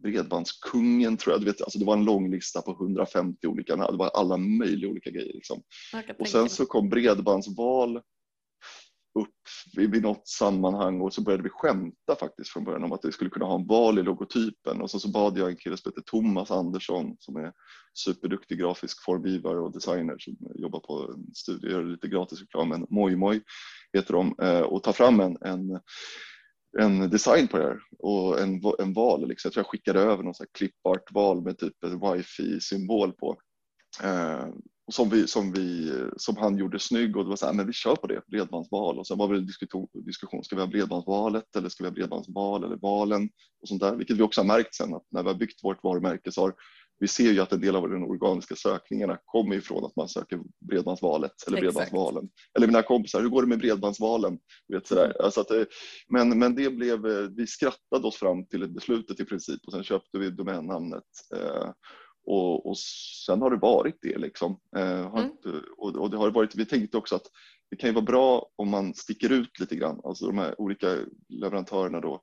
Bredbandskungen tror jag, du vet, alltså det var en lång lista på 150 olika, det var alla möjliga olika grejer. Liksom. Och sen så kom bredbandsval upp vid något sammanhang och så började vi skämta faktiskt från början om att vi skulle kunna ha en val i logotypen och så, så bad jag en kille som heter Thomas Andersson som är superduktig grafisk formgivare och designer som jobbar på en studio, gör lite gratis reklam, men Mojmoj heter de eh, och ta fram en, en en design på det här och en, en val. Liksom. Jag tror jag skickade över någon clipart-val med typ en wifi-symbol på. Eh, som, vi, som, vi, som han gjorde snygg och det var så här, men vi kör på det, bredbandsval och sen var det diskussion, diskussion, ska vi ha bredbandsvalet eller ska vi ha bredbandsval eller valen och sånt där, vilket vi också har märkt sen att när vi har byggt vårt varumärke så har vi ser ju att en del av de organiska sökningarna kommer ifrån att man söker bredbandsvalet eller Exakt. bredbandsvalen. Eller mina kompisar, hur går det med bredbandsvalen? Vet, sådär. Alltså att, men, men det blev, vi skrattade oss fram till ett beslutet i princip och sen köpte vi domännamnet. Och, och sen har det varit det liksom. Eh, mm. och, och, det har varit, vi tänkte också att det kan ju vara bra om man sticker ut lite grann. Alltså de här olika leverantörerna då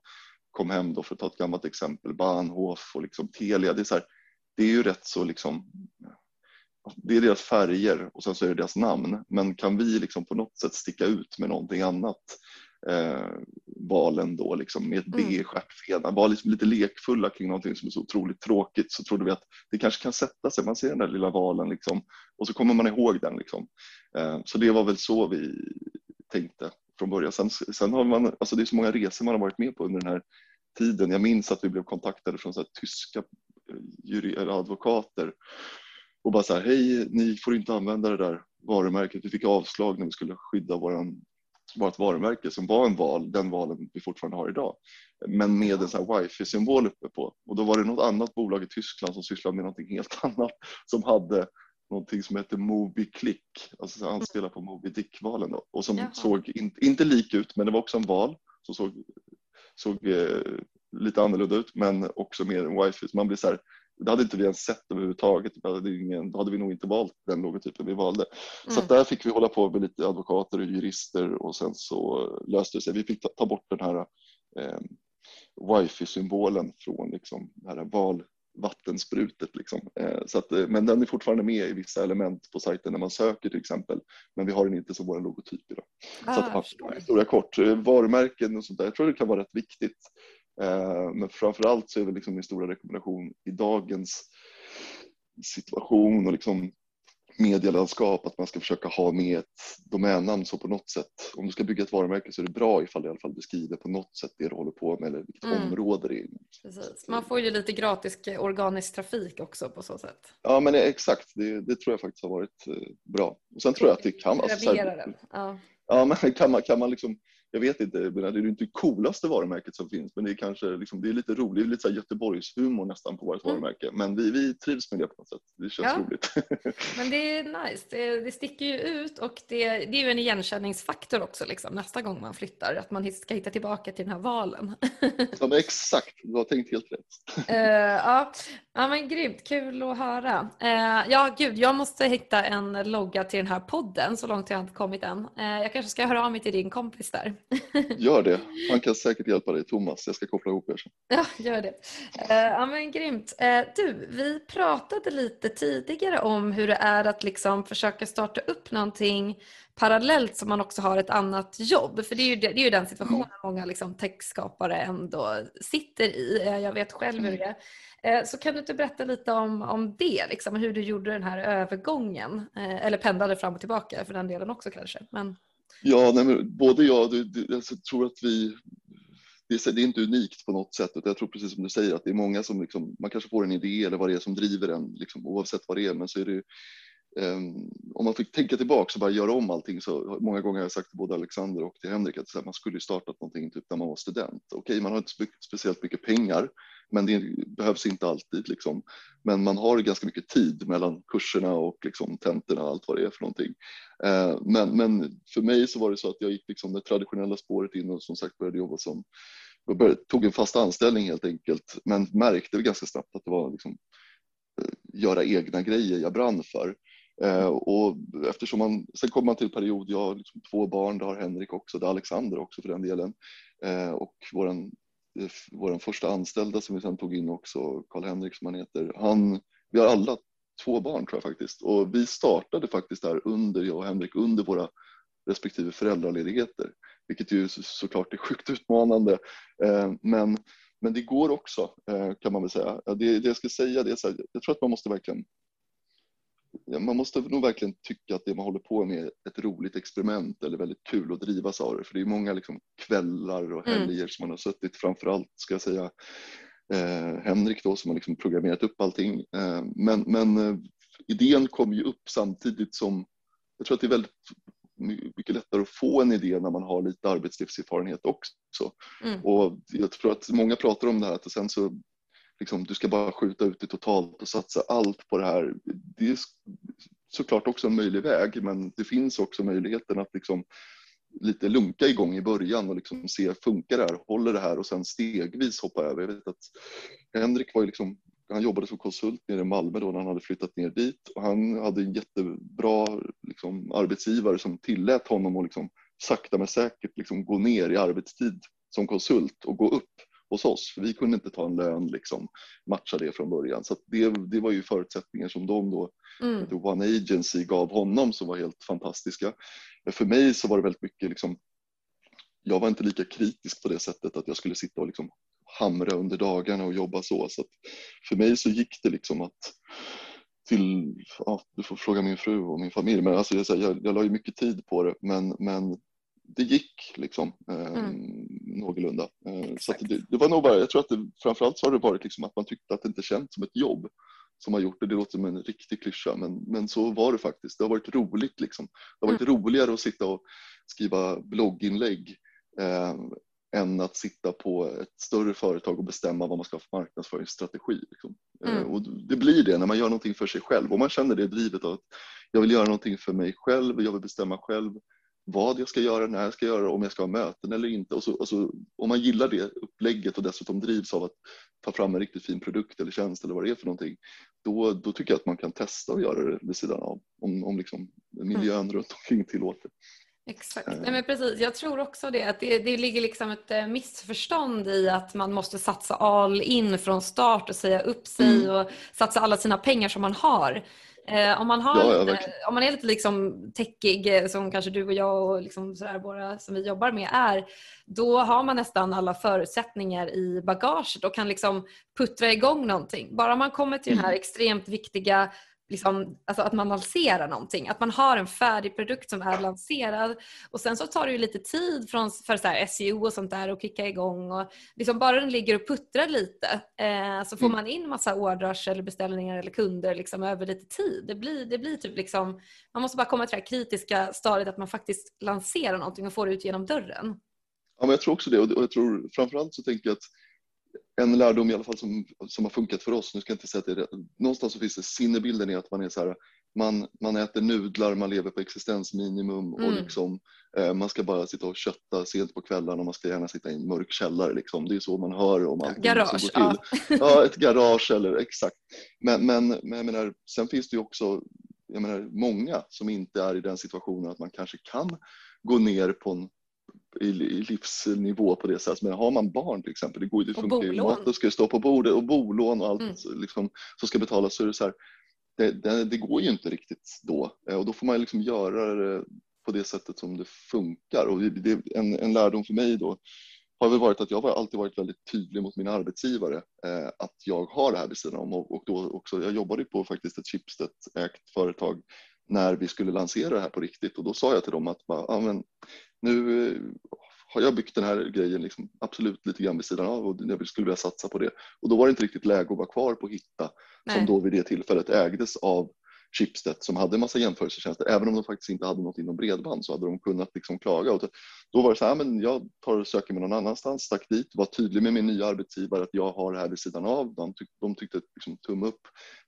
kom hem då för att ta ett gammalt exempel, Bahnhof och liksom Telia. Det är, så här, det är ju rätt så liksom det är deras färger och sen så är det deras namn. Men kan vi liksom på något sätt sticka ut med någonting annat eh, valen då liksom med ett B i mm. stjärtfenan, var liksom lite lekfulla kring någonting som är så otroligt tråkigt så trodde vi att det kanske kan sätta sig. Man ser den där lilla valen liksom och så kommer man ihåg den liksom. Eh, så det var väl så vi tänkte från början. Sen, sen har man, alltså det är så många resor man har varit med på under den här tiden. Jag minns att vi blev kontaktade från så tyska eh, jury, eller advokater och bara så här, hej, ni får inte använda det där varumärket. Vi fick avslag när vi skulle skydda våran vårt varumärke som var en val, den valen vi fortfarande har idag. Men med en sån här wifi-symbol uppe på. Och då var det något annat bolag i Tyskland som sysslade med någonting helt [LAUGHS] annat som hade någonting som heter MobiClick, alltså anspelar på Moby Dick-valen då. och som Jaha. såg in, inte lik ut, men det var också en val som såg, såg eh, lite annorlunda ut, men också med en wifi. Så man blir så här, det hade inte vi ens sett överhuvudtaget. Då hade, ingen, då hade vi nog inte valt den logotypen vi valde. Mm. Så där fick vi hålla på med lite advokater och jurister och sen så löste det sig. Vi fick ta, ta bort den här eh, wifi-symbolen från liksom, det här val, vattensprutet. Liksom. Eh, så att, eh, men den är fortfarande med i vissa element på sajten när man söker till exempel. Men vi har den inte som vår logotyp idag. Ah, så att, ja, historia kort, eh, varumärken och sånt där, jag tror det kan vara rätt viktigt men framför allt så är det liksom min stora rekommendation i dagens situation och liksom medielandskap att man ska försöka ha med ett domännamn så på något sätt. Om du ska bygga ett varumärke så är det bra ifall det i alla fall beskriver på något sätt det du håller på med eller vilket mm. område det är. Precis. Man får ju lite gratis organisk trafik också på så sätt. Ja men exakt, det, det tror jag faktiskt har varit eh, bra. Och sen tror jag att det kan... Alltså, här, ja. ja men kan man, kan man liksom jag vet inte, det är inte det coolaste varumärket som finns men det är kanske liksom, det är lite roligt, lite så Göteborgshumor nästan på vårt mm. varumärke. Men vi, vi trivs med det på något sätt. Det känns ja. roligt. [LAUGHS] men det är nice, det, det sticker ju ut och det, det är ju en igenkänningsfaktor också liksom, nästa gång man flyttar, att man ska hitta tillbaka till den här valen. [LAUGHS] ja, exakt, du har tänkt helt rätt. uh, ja. Ja men grymt, kul att höra. Eh, ja gud, jag måste hitta en logga till den här podden, så långt har jag inte kommit än. Eh, jag kanske ska höra av mig till din kompis där. [LAUGHS] Gör det, han kan säkert hjälpa dig, Thomas. Jag ska koppla ihop er sen. Ja, gör det. Eh, ja men grymt. Eh, du, vi pratade lite tidigare om hur det är att liksom försöka starta upp någonting parallellt som man också har ett annat jobb. För det är ju, det, är ju den situationen mm. många liksom techskapare ändå sitter i. Eh, jag vet själv hur det är. Eh, så kan du inte berätta lite om, om det, liksom, hur du gjorde den här övergången? Eh, eller pendlade fram och tillbaka för den delen också kanske. Men... Ja, nej, men både jag och du, jag alltså, tror att vi det är, det är, inte unikt på något sätt. Jag tror precis som du säger att det är många som liksom, man kanske får en idé eller vad det är som driver en, liksom, oavsett vad det är. Men så är det Ehm, om man fick tänka tillbaka och bara göra om allting så många gånger har jag sagt till både Alexander och till Henrik att man skulle startat någonting typ när man var student. Okej, man har inte speciellt mycket pengar, men det behövs inte alltid liksom. Men man har ganska mycket tid mellan kurserna och liksom tentorna och allt vad det är för någonting. Ehm, men, men för mig så var det så att jag gick liksom det traditionella spåret in och som sagt började jobba som jag började, tog en fast anställning helt enkelt, men märkte ganska snabbt att det var liksom eh, göra egna grejer jag brann för. Eh, och eftersom man, sen kommer man till period, jag har liksom två barn, det har Henrik också, det har Alexander också för den delen. Eh, och våran eh, vår första anställda som vi sen tog in också, Karl-Henrik som han heter, han, vi har alla två barn tror jag faktiskt och vi startade faktiskt där under, jag och Henrik, under våra respektive föräldraledigheter, vilket ju såklart är sjukt utmanande. Eh, men, men det går också eh, kan man väl säga. Det, det jag ska säga det är så här, jag tror att man måste verkligen man måste nog verkligen tycka att det man håller på med är ett roligt experiment eller väldigt kul att drivas av det. För det är många liksom kvällar och mm. helger mm. som man har suttit, framförallt ska jag säga eh, Henrik då som har liksom programmerat upp allting. Eh, men men eh, idén kom ju upp samtidigt som, jag tror att det är väldigt mycket lättare att få en idé när man har lite arbetslivserfarenhet också. Mm. Och jag tror att många pratar om det här att sen så liksom, du ska bara skjuta ut det totalt och satsa allt på det här. Det är såklart också en möjlig väg, men det finns också möjligheten att liksom lite lunka igång i början och liksom se, funkar det här, håller det här och sen stegvis hoppa över. Jag vet att Henrik var ju liksom, han jobbade som konsult nere i Malmö då när han hade flyttat ner dit och han hade en jättebra liksom, arbetsgivare som tillät honom att liksom, sakta men säkert liksom, gå ner i arbetstid som konsult och gå upp hos oss. För vi kunde inte ta en lön, liksom, matcha det från början. Så det, det var ju förutsättningar som de då, mm. The One Agency, gav honom som var helt fantastiska. För mig så var det väldigt mycket, liksom, jag var inte lika kritisk på det sättet att jag skulle sitta och liksom hamra under dagarna och jobba så. så för mig så gick det liksom att till, ja, du får fråga min fru och min familj, men alltså jag, jag, jag la ju mycket tid på det, men, men det gick liksom eh, mm. någorlunda. Eh, så det, det, var nog bara, jag tror att det, framförallt så har det varit liksom att man tyckte att det inte känts som ett jobb som har gjort det. Det låter som en riktig klyscha, men, men så var det faktiskt. Det har varit roligt liksom. Det har varit mm. roligare att sitta och skriva blogginlägg eh, än att sitta på ett större företag och bestämma vad man ska ha för marknadsföringsstrategi. Liksom. Eh, mm. Och det blir det när man gör någonting för sig själv och man känner det drivet av att jag vill göra någonting för mig själv, jag vill bestämma själv vad jag ska göra, när jag ska göra om jag ska ha möten eller inte. Och så, och så, om man gillar det upplägget och dessutom drivs av att ta fram en riktigt fin produkt eller tjänst eller vad det är för någonting, då, då tycker jag att man kan testa att göra det vid sidan av, om, om liksom miljön mm. runt omkring tillåter. Exakt, eh. Nej, men precis. Jag tror också det. Att det, det ligger liksom ett eh, missförstånd i att man måste satsa all in från start och säga upp sig mm. och satsa alla sina pengar som man har. Eh, om, man har ja, lite, om man är lite liksom techig eh, som kanske du och jag och liksom sådär, våra som vi jobbar med är, då har man nästan alla förutsättningar i bagaget och kan liksom puttra igång någonting. Bara man kommer till den här mm. extremt viktiga liksom, alltså att man lanserar någonting. Att man har en färdig produkt som är lanserad och sen så tar det ju lite tid från, för så här SEO och sånt där och kicka igång och liksom bara den ligger och puttrar lite eh, så får mm. man in massa ordrar eller beställningar eller kunder liksom över lite tid. Det blir, det blir typ liksom, man måste bara komma till det här kritiska stadiet att man faktiskt lanserar någonting och får det ut genom dörren. Ja, men jag tror också det och jag tror framförallt så tänker jag att en lärdom i alla fall som, som har funkat för oss, nu ska jag inte säga att det är någonstans så finns det sinnebilden i att man är så här, man, man äter nudlar, man lever på existensminimum och Mm. liksom, eh, man ska bara sitta och kötta sent på kvällarna och man ska gärna sitta i en mörk källare. Liksom. Det är så man hör om allting Garage, som går till. Ja, ett garage eller exakt. Men, men, men jag menar, sen finns det ju också jag menar, många som inte är i den situationen att man kanske kan gå ner på en i, livsnivå på det sättet. Men har man barn till exempel, det, går, det Och funkar ju. Maten ska ju stå på bordet och bolån och allt Mm. liksom, som ska betalas. Så är det, så här, det, det, det går ju inte riktigt då Eh, och då får man liksom göra det på det sättet som det funkar. Och det, det, en, en lärdom för mig då har väl varit att jag har alltid varit väldigt tydlig mot mina arbetsgivare eh, att jag har det här vid sidan om och, och då också, jag jobbade på faktiskt ett Schibsted-ägt företag när vi skulle lansera det här på riktigt och då sa jag till dem att bara, ja, men, nu eh, har jag byggt den här grejen liksom, absolut lite grann vid sidan av och jag skulle vilja satsa på det. Och då var det inte riktigt läge att vara kvar på Hitta som Nej. då vid det tillfället ägdes av Schibsted som hade en massa jämförelsetjänster. Även om de faktiskt inte hade något inom bredband så hade de kunnat liksom klaga. Och då var det så här, men jag tar och söker mig någon annanstans, stack dit, var tydlig med min nya arbetsgivare att jag har det här vid sidan av. De, tyck, de tyckte liksom, tumme upp.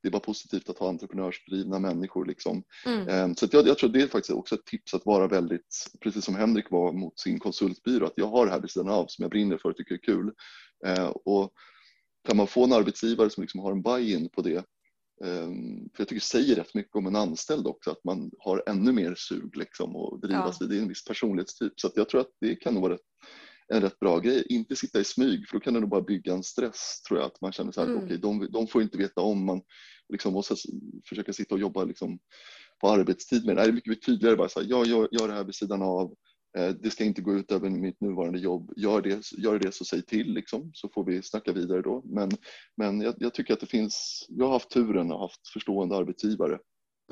Det var positivt att ha entreprenörsdrivna människor. Liksom. Mm. Ehm, Så jag, jag tror det är faktiskt också ett tips att vara väldigt, precis som Henrik var mot sin konsultbyrå, att jag har det här vid sidan av som jag brinner för och tycker är kul. Eh, Och kan man få en arbetsgivare som liksom har en buy-in på det, ehm, för jag tycker det säger rätt mycket om en anställd också, att man har ännu mer sug liksom och drivas Ja. vid, en viss personlighetstyp. Så jag tror att det kan vara en rätt bra grej. Inte sitta i smyg, för då kan det nog bara bygga en stress tror jag, att man känner så här, Mm. okej, de, de får inte veta om man liksom måste försöka sitta och jobba liksom på arbetstid med det. Det är mycket tydligare bara så här, jag gör, gör det här vid sidan av. Eh, Det ska inte gå ut över mitt nuvarande jobb. Gör det, gör det så säg till liksom, så får vi snacka vidare då. Men, men jag, jag tycker att det finns, jag har haft turen och haft förstående arbetsgivare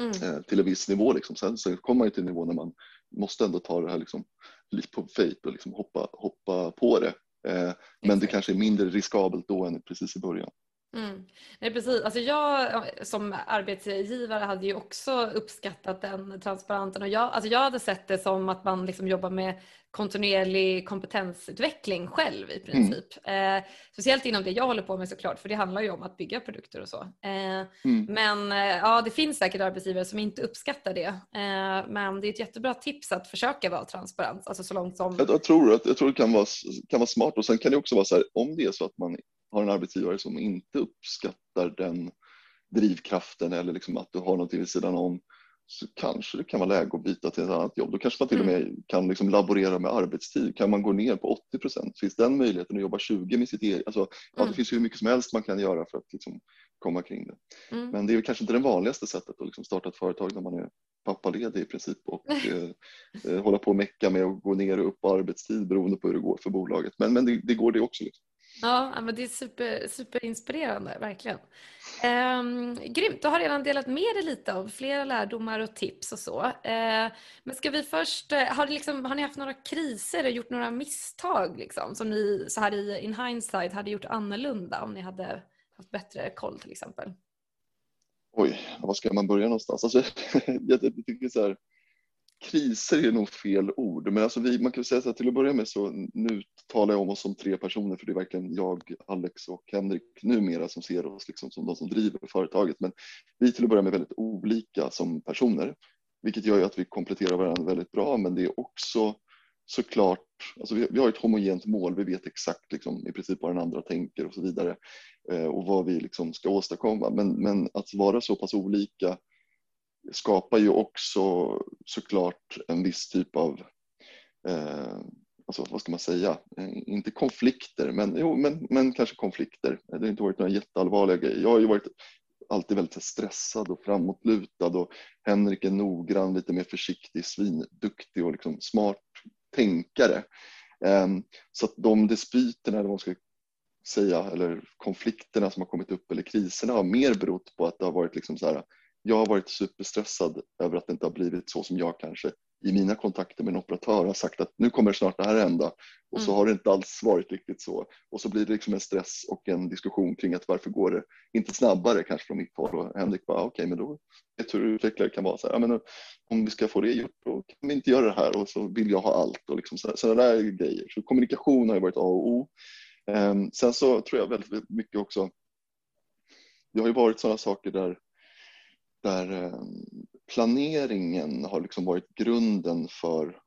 Mm. eh, till en viss nivå. Liksom. Sen, sen kommer man ju till en nivå när man måste ändå ta det här liksom, lite på faith och liksom hoppa, hoppa på det. Eh, men det kanske är mindre riskabelt då än precis i början. Mm. Nej, precis. Alltså jag som arbetsgivare hade ju också uppskattat den transparenten och jag, alltså jag hade sett det som att man liksom jobbar med kontinuerlig kompetensutveckling själv i princip. Eh, speciellt inom det jag håller på med såklart för det handlar ju om att bygga produkter och så. Eh, Mm. men eh, ja, det finns säkert arbetsgivare som inte uppskattar det. Eh, men det är ett jättebra tips att försöka vara transparent, alltså så långt som... Jag, jag, tror att, jag tror det kan vara, kan vara smart och sen kan det också vara så här om det är så att man har en arbetsgivare som inte uppskattar den drivkraften eller liksom att du har någonting vid sidan om så kanske det kan vara läge att byta till ett annat jobb. Då kanske man till och med kan liksom laborera med arbetstid. Kan man gå ner på 80 procent? Finns den möjligheten att jobba 20 med sitt eget? Alltså, ja, Mm. det finns ju hur mycket som helst man kan göra för att liksom komma kring det. Mm. Men det är kanske inte det vanligaste sättet att liksom starta ett företag när man är pappaledig i princip och [LAUGHS] eh, eh, hålla på och mecka med att gå ner och upp på arbetstid beroende på hur det går för bolaget. Men, men det, det går det också. Liksom. Ja, men det är super, superinspirerande, verkligen. Ehm, grymt, du har redan delat med dig lite av flera lärdomar och tips och så. Ehm, men ska vi först, eh, har, liksom, har ni haft några kriser och gjort några misstag liksom, som ni så här i in hindsight hade gjort annorlunda om ni hade haft bättre koll till exempel? Oj, var ska man börja någonstans? Alltså, [LAUGHS] jag tycker så här, kriser är nog fel ord, men alltså vi, man kan säga så här, till att börja med så nu talar jag om oss som tre personer, för det är verkligen jag, Alex och Henrik numera som ser oss liksom som de som driver företaget. Men vi är till att börja med väldigt olika som personer, vilket gör ju att vi kompletterar varandra väldigt bra, men det är också såklart, alltså vi, vi har ett homogent mål, vi vet exakt liksom, i princip vad den andra tänker och så vidare eh, och vad vi liksom ska åstadkomma. Men, men att vara så pass olika skapar ju också såklart en viss typ av, eh, alltså vad ska man säga, inte konflikter, men, jo, men, men kanske konflikter. Det har inte varit några jätteallvarliga grejer. Jag har ju varit alltid väldigt stressad och framåtlutad och Henrik är noggrann, lite mer försiktig, svinduktig och liksom smart tänkare. Eh, så att de dispyterna, eller vad man ska säga, eller konflikterna som har kommit upp eller kriserna har mer berott på att det har varit liksom så här, jag har varit superstressad över att det inte har blivit så som jag kanske i mina kontakter med en operatör har sagt att nu kommer snart det här hända och så Mm. har det inte alls varit riktigt så. Och så blir det liksom en stress och en diskussion kring att varför går det inte snabbare kanske från mitt håll och Henrik bara okej okay, men då vet hur utvecklare kan vara så här, men om vi ska få det gjort då kan vi inte göra det här och så vill jag ha allt och liksom sådana där grejer. Så kommunikation har ju varit A och O. Um, sen så tror jag väldigt mycket också, det har ju varit sådana saker där där eh, planeringen har liksom varit grunden för,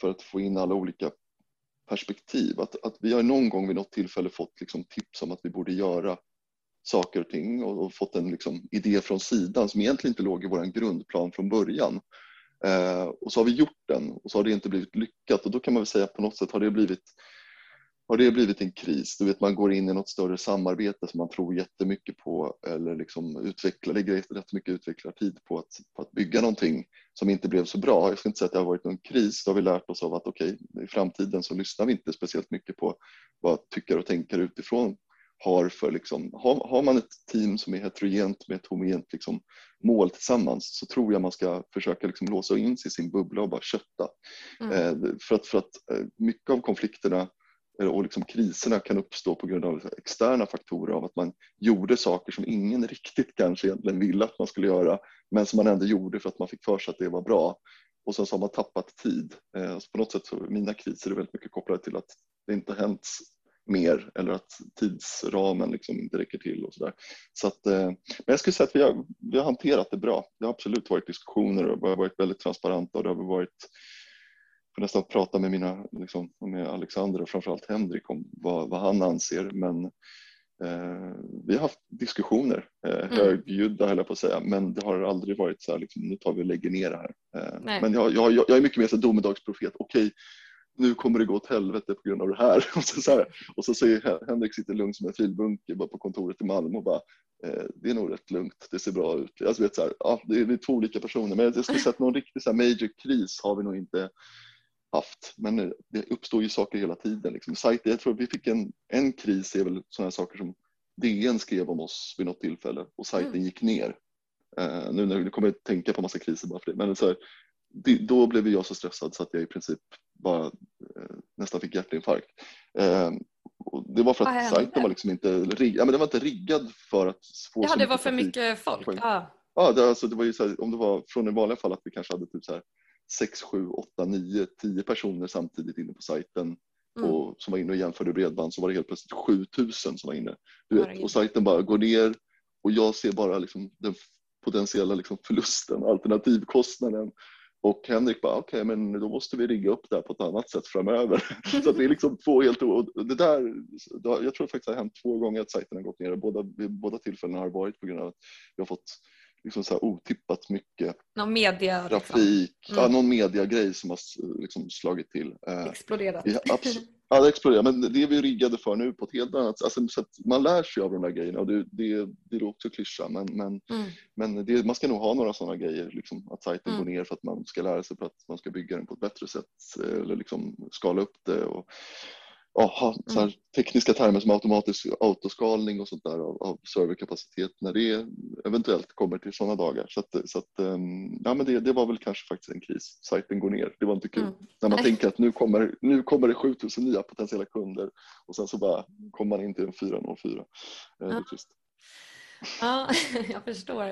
för att få in alla olika perspektiv. Att, att vi har någon gång vid något tillfälle fått liksom tips om att vi borde göra saker och ting och, och fått en liksom idé från sidan som egentligen inte låg i vår grundplan från början. Eh, och så har vi gjort den och så har det inte blivit lyckat och då kan man väl säga att på något sätt har det blivit har det blivit en kris? Du vet, man går in i något större samarbete som man tror jättemycket på eller liksom utvecklar, lägger rätt mycket utvecklartid på att, på att bygga någonting som inte blev så bra. Jag ska inte säga att det har varit någon kris, då har vi lärt oss av att okej, okay, i framtiden så lyssnar vi inte speciellt mycket på vad tyckare och tänkare utifrån har för liksom, har, har man ett team som är heterogent med ett homogent liksom, mål tillsammans så tror jag man ska försöka liksom låsa in sig i sin bubbla och bara kötta. Mm. Eh, för att, för att eh, mycket av konflikterna Eh, och liksom kriserna kan uppstå på grund av externa faktorer av att man gjorde saker som ingen riktigt kanske egentligen ville att man skulle göra men som man ändå gjorde för att man fick för sig att det var bra. Och sen så har man tappat tid. Eh, så på något sätt så mina kriser är väldigt mycket kopplade till att det inte hänt mer eller att tidsramen liksom inte räcker till och sådär. Så att, eh, men jag skulle säga att vi har, vi har hanterat det bra. Det har absolut varit diskussioner och vi har varit väldigt transparenta och det har varit får nästan prata med mina, liksom, med Alexander och framförallt Henrik om vad, vad han anser. Men eh, vi har haft diskussioner, eh, mm. högljudda höll jag på att säga, men det har aldrig varit så här, liksom, nu tar vi och lägger ner det här. Eh, men jag, jag, jag, är mycket mer så domedagsprofet, okej, nu kommer det gå åt helvete på grund av det här. [LAUGHS] Och så, så här, och så säger Henrik sitter lugn som en filbunke bara på kontoret i Malmö och bara eh, det är nog rätt lugnt, det ser bra ut. Alltså, vet, så här, ja, det, är, är två olika personer men jag skulle säga att någon riktig så här, major kris har vi nog inte haft. Men det uppstår ju saker hela tiden. Liksom. Sajten, jag tror vi fick en, en kris är väl sådana saker som DN skrev om oss vid något tillfälle och sajten mm. gick ner. Uh, nu vi kommer jag tänka på massa kriser bara för det. Men så här, det, då blev jag så stressad så att jag i princip bara uh, nästan fick hjärtinfarkt. Uh, det var för att ah, sajten var liksom inte, ja, men den var inte riggad för att få Ja, det var för mycket folk. Ja, ah. det, alltså, det var ju så här, om det var från i vanliga fall att vi kanske hade typ så här 6, 7, 8, 9, 10 personer samtidigt inne på sajten mm. och, som var inne och jämförde bredband så var det helt plötsligt 7000 som var inne. Du vet, och sajten bara går ner och jag ser bara liksom den potentiella liksom förlusten, alternativkostnaden. Och Henrik bara, okej, okay, men då måste vi rigga upp det här på ett annat sätt framöver. [LAUGHS] så att det är liksom två helt... Och det där, jag tror faktiskt det har hänt två gånger att sajten har gått ner. Båda, båda tillfällena har varit på grund av att vi har fått liksom så otippat mycket någon media, trafik, liksom. mm. ja, någon mediagrej som har liksom slagit till. Eh, exploderat. Ja, [LAUGHS] ja, det exploderar, men det är vi riggade för nu på ett helt annat sätt. Alltså, så man lär sig av de där grejerna och det, det, det också klyscha, men, men, mm. men det, man ska nog ha några sådana grejer, liksom, att sajten mm. går ner för att man ska lära sig för att man ska bygga den på ett bättre sätt eller liksom skala upp det. Och, ja, så mm. tekniska termer som automatisk autoskalning och sånt där av, av serverkapacitet när det eventuellt kommer till sådana dagar. Så, att, så att, ehm, ja, men det, det var väl kanske faktiskt en kris. Sajten går ner, det var inte kul. Mm. När man tänker att nu kommer, nu kommer det 7000 nya potentiella kunder och sen så bara kommer man in till en 404. Eh, det är trist. Ja, [LAUGHS] jag förstår.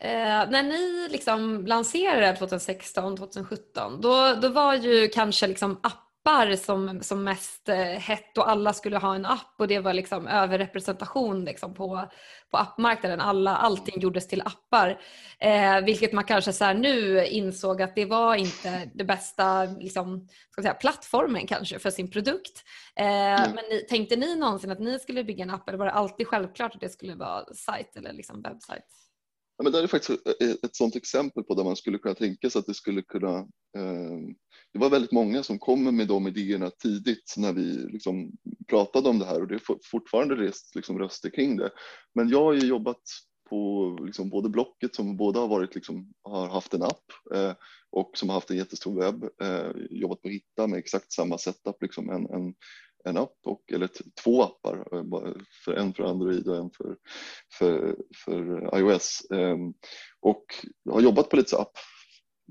Eh, när ni liksom lanserade 2016, 2017, då, då var ju kanske liksom app appar som, som mest eh, hett och alla skulle ha en app och det var liksom överrepresentation liksom på, på appmarknaden. Alla, allting gjordes till appar. Eh, vilket man kanske så nu insåg att det var inte det bästa liksom, ska säga, plattformen kanske för sin produkt. Eh, mm. Men ni, tänkte ni någonsin att ni skulle bygga en app eller var det alltid självklart att det skulle vara sajt eller liksom webbsajt? Ja, men det är faktiskt eh, eh, ett sådant exempel på där man skulle kunna tänka sig att det skulle kunna eh, det var väldigt många som kom med de idéerna tidigt när vi liksom pratade om det här och det är fortfarande rest liksom röster kring det. Men jag har ju jobbat på liksom både Blocket som båda har, varit liksom, har haft en app eh, och som har haft en jättestor webb, eh, jobbat på Hitta med exakt samma setup, liksom en, en, en app och, eller två appar, eh, för en för Android och en för, för, för iOS. Eh, och har jobbat på lite app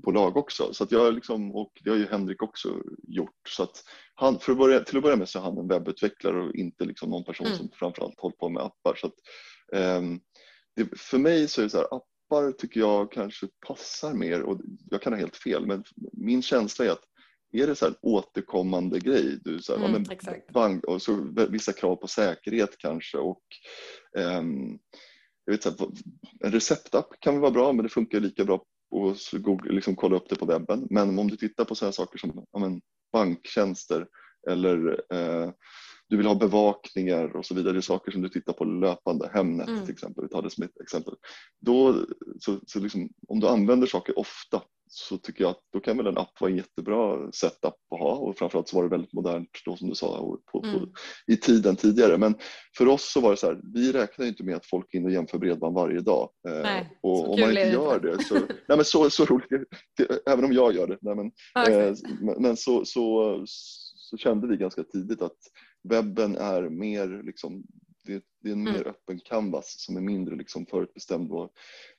bolag också. Så att jag liksom, och det har ju Henrik också gjort. Så att han, för att börja, till att börja med så är han en webbutvecklare och inte liksom någon person mm. som framförallt håller på med appar. Så att, um, det, för mig så är det så här, appar tycker jag kanske passar mer och jag kan ha helt fel, men min känsla är att är det så här återkommande grej, du, så här, mm, bank, och så vissa krav på säkerhet kanske och um, jag vet, så här, en receptapp kan väl vara bra, men det funkar lika bra att Google, liksom, kolla upp det på webben. Men om du tittar på sådana saker som ja, men, banktjänster eller eh, du vill ha bevakningar och så vidare, det är saker som du tittar på löpande, Hemnet mm. till exempel, vi tar det som ett exempel. Då, så, så liksom, om du använder saker ofta så tycker jag att då kan väl en app vara en jättebra setup att ha och framförallt så var det väldigt modernt då som du sa på, på, mm. i tiden tidigare. Men för oss så var det så här, vi räknar inte med att folk in och jämför bredband varje dag. Eh, nej, och om man inte gör det så, [LAUGHS] nej men så, så roligt, även om jag gör det, nej men, okay. eh, men så, så, så kände vi ganska tidigt att webben är mer liksom det, är en mer mm. öppen canvas som är mindre liksom förutbestämd och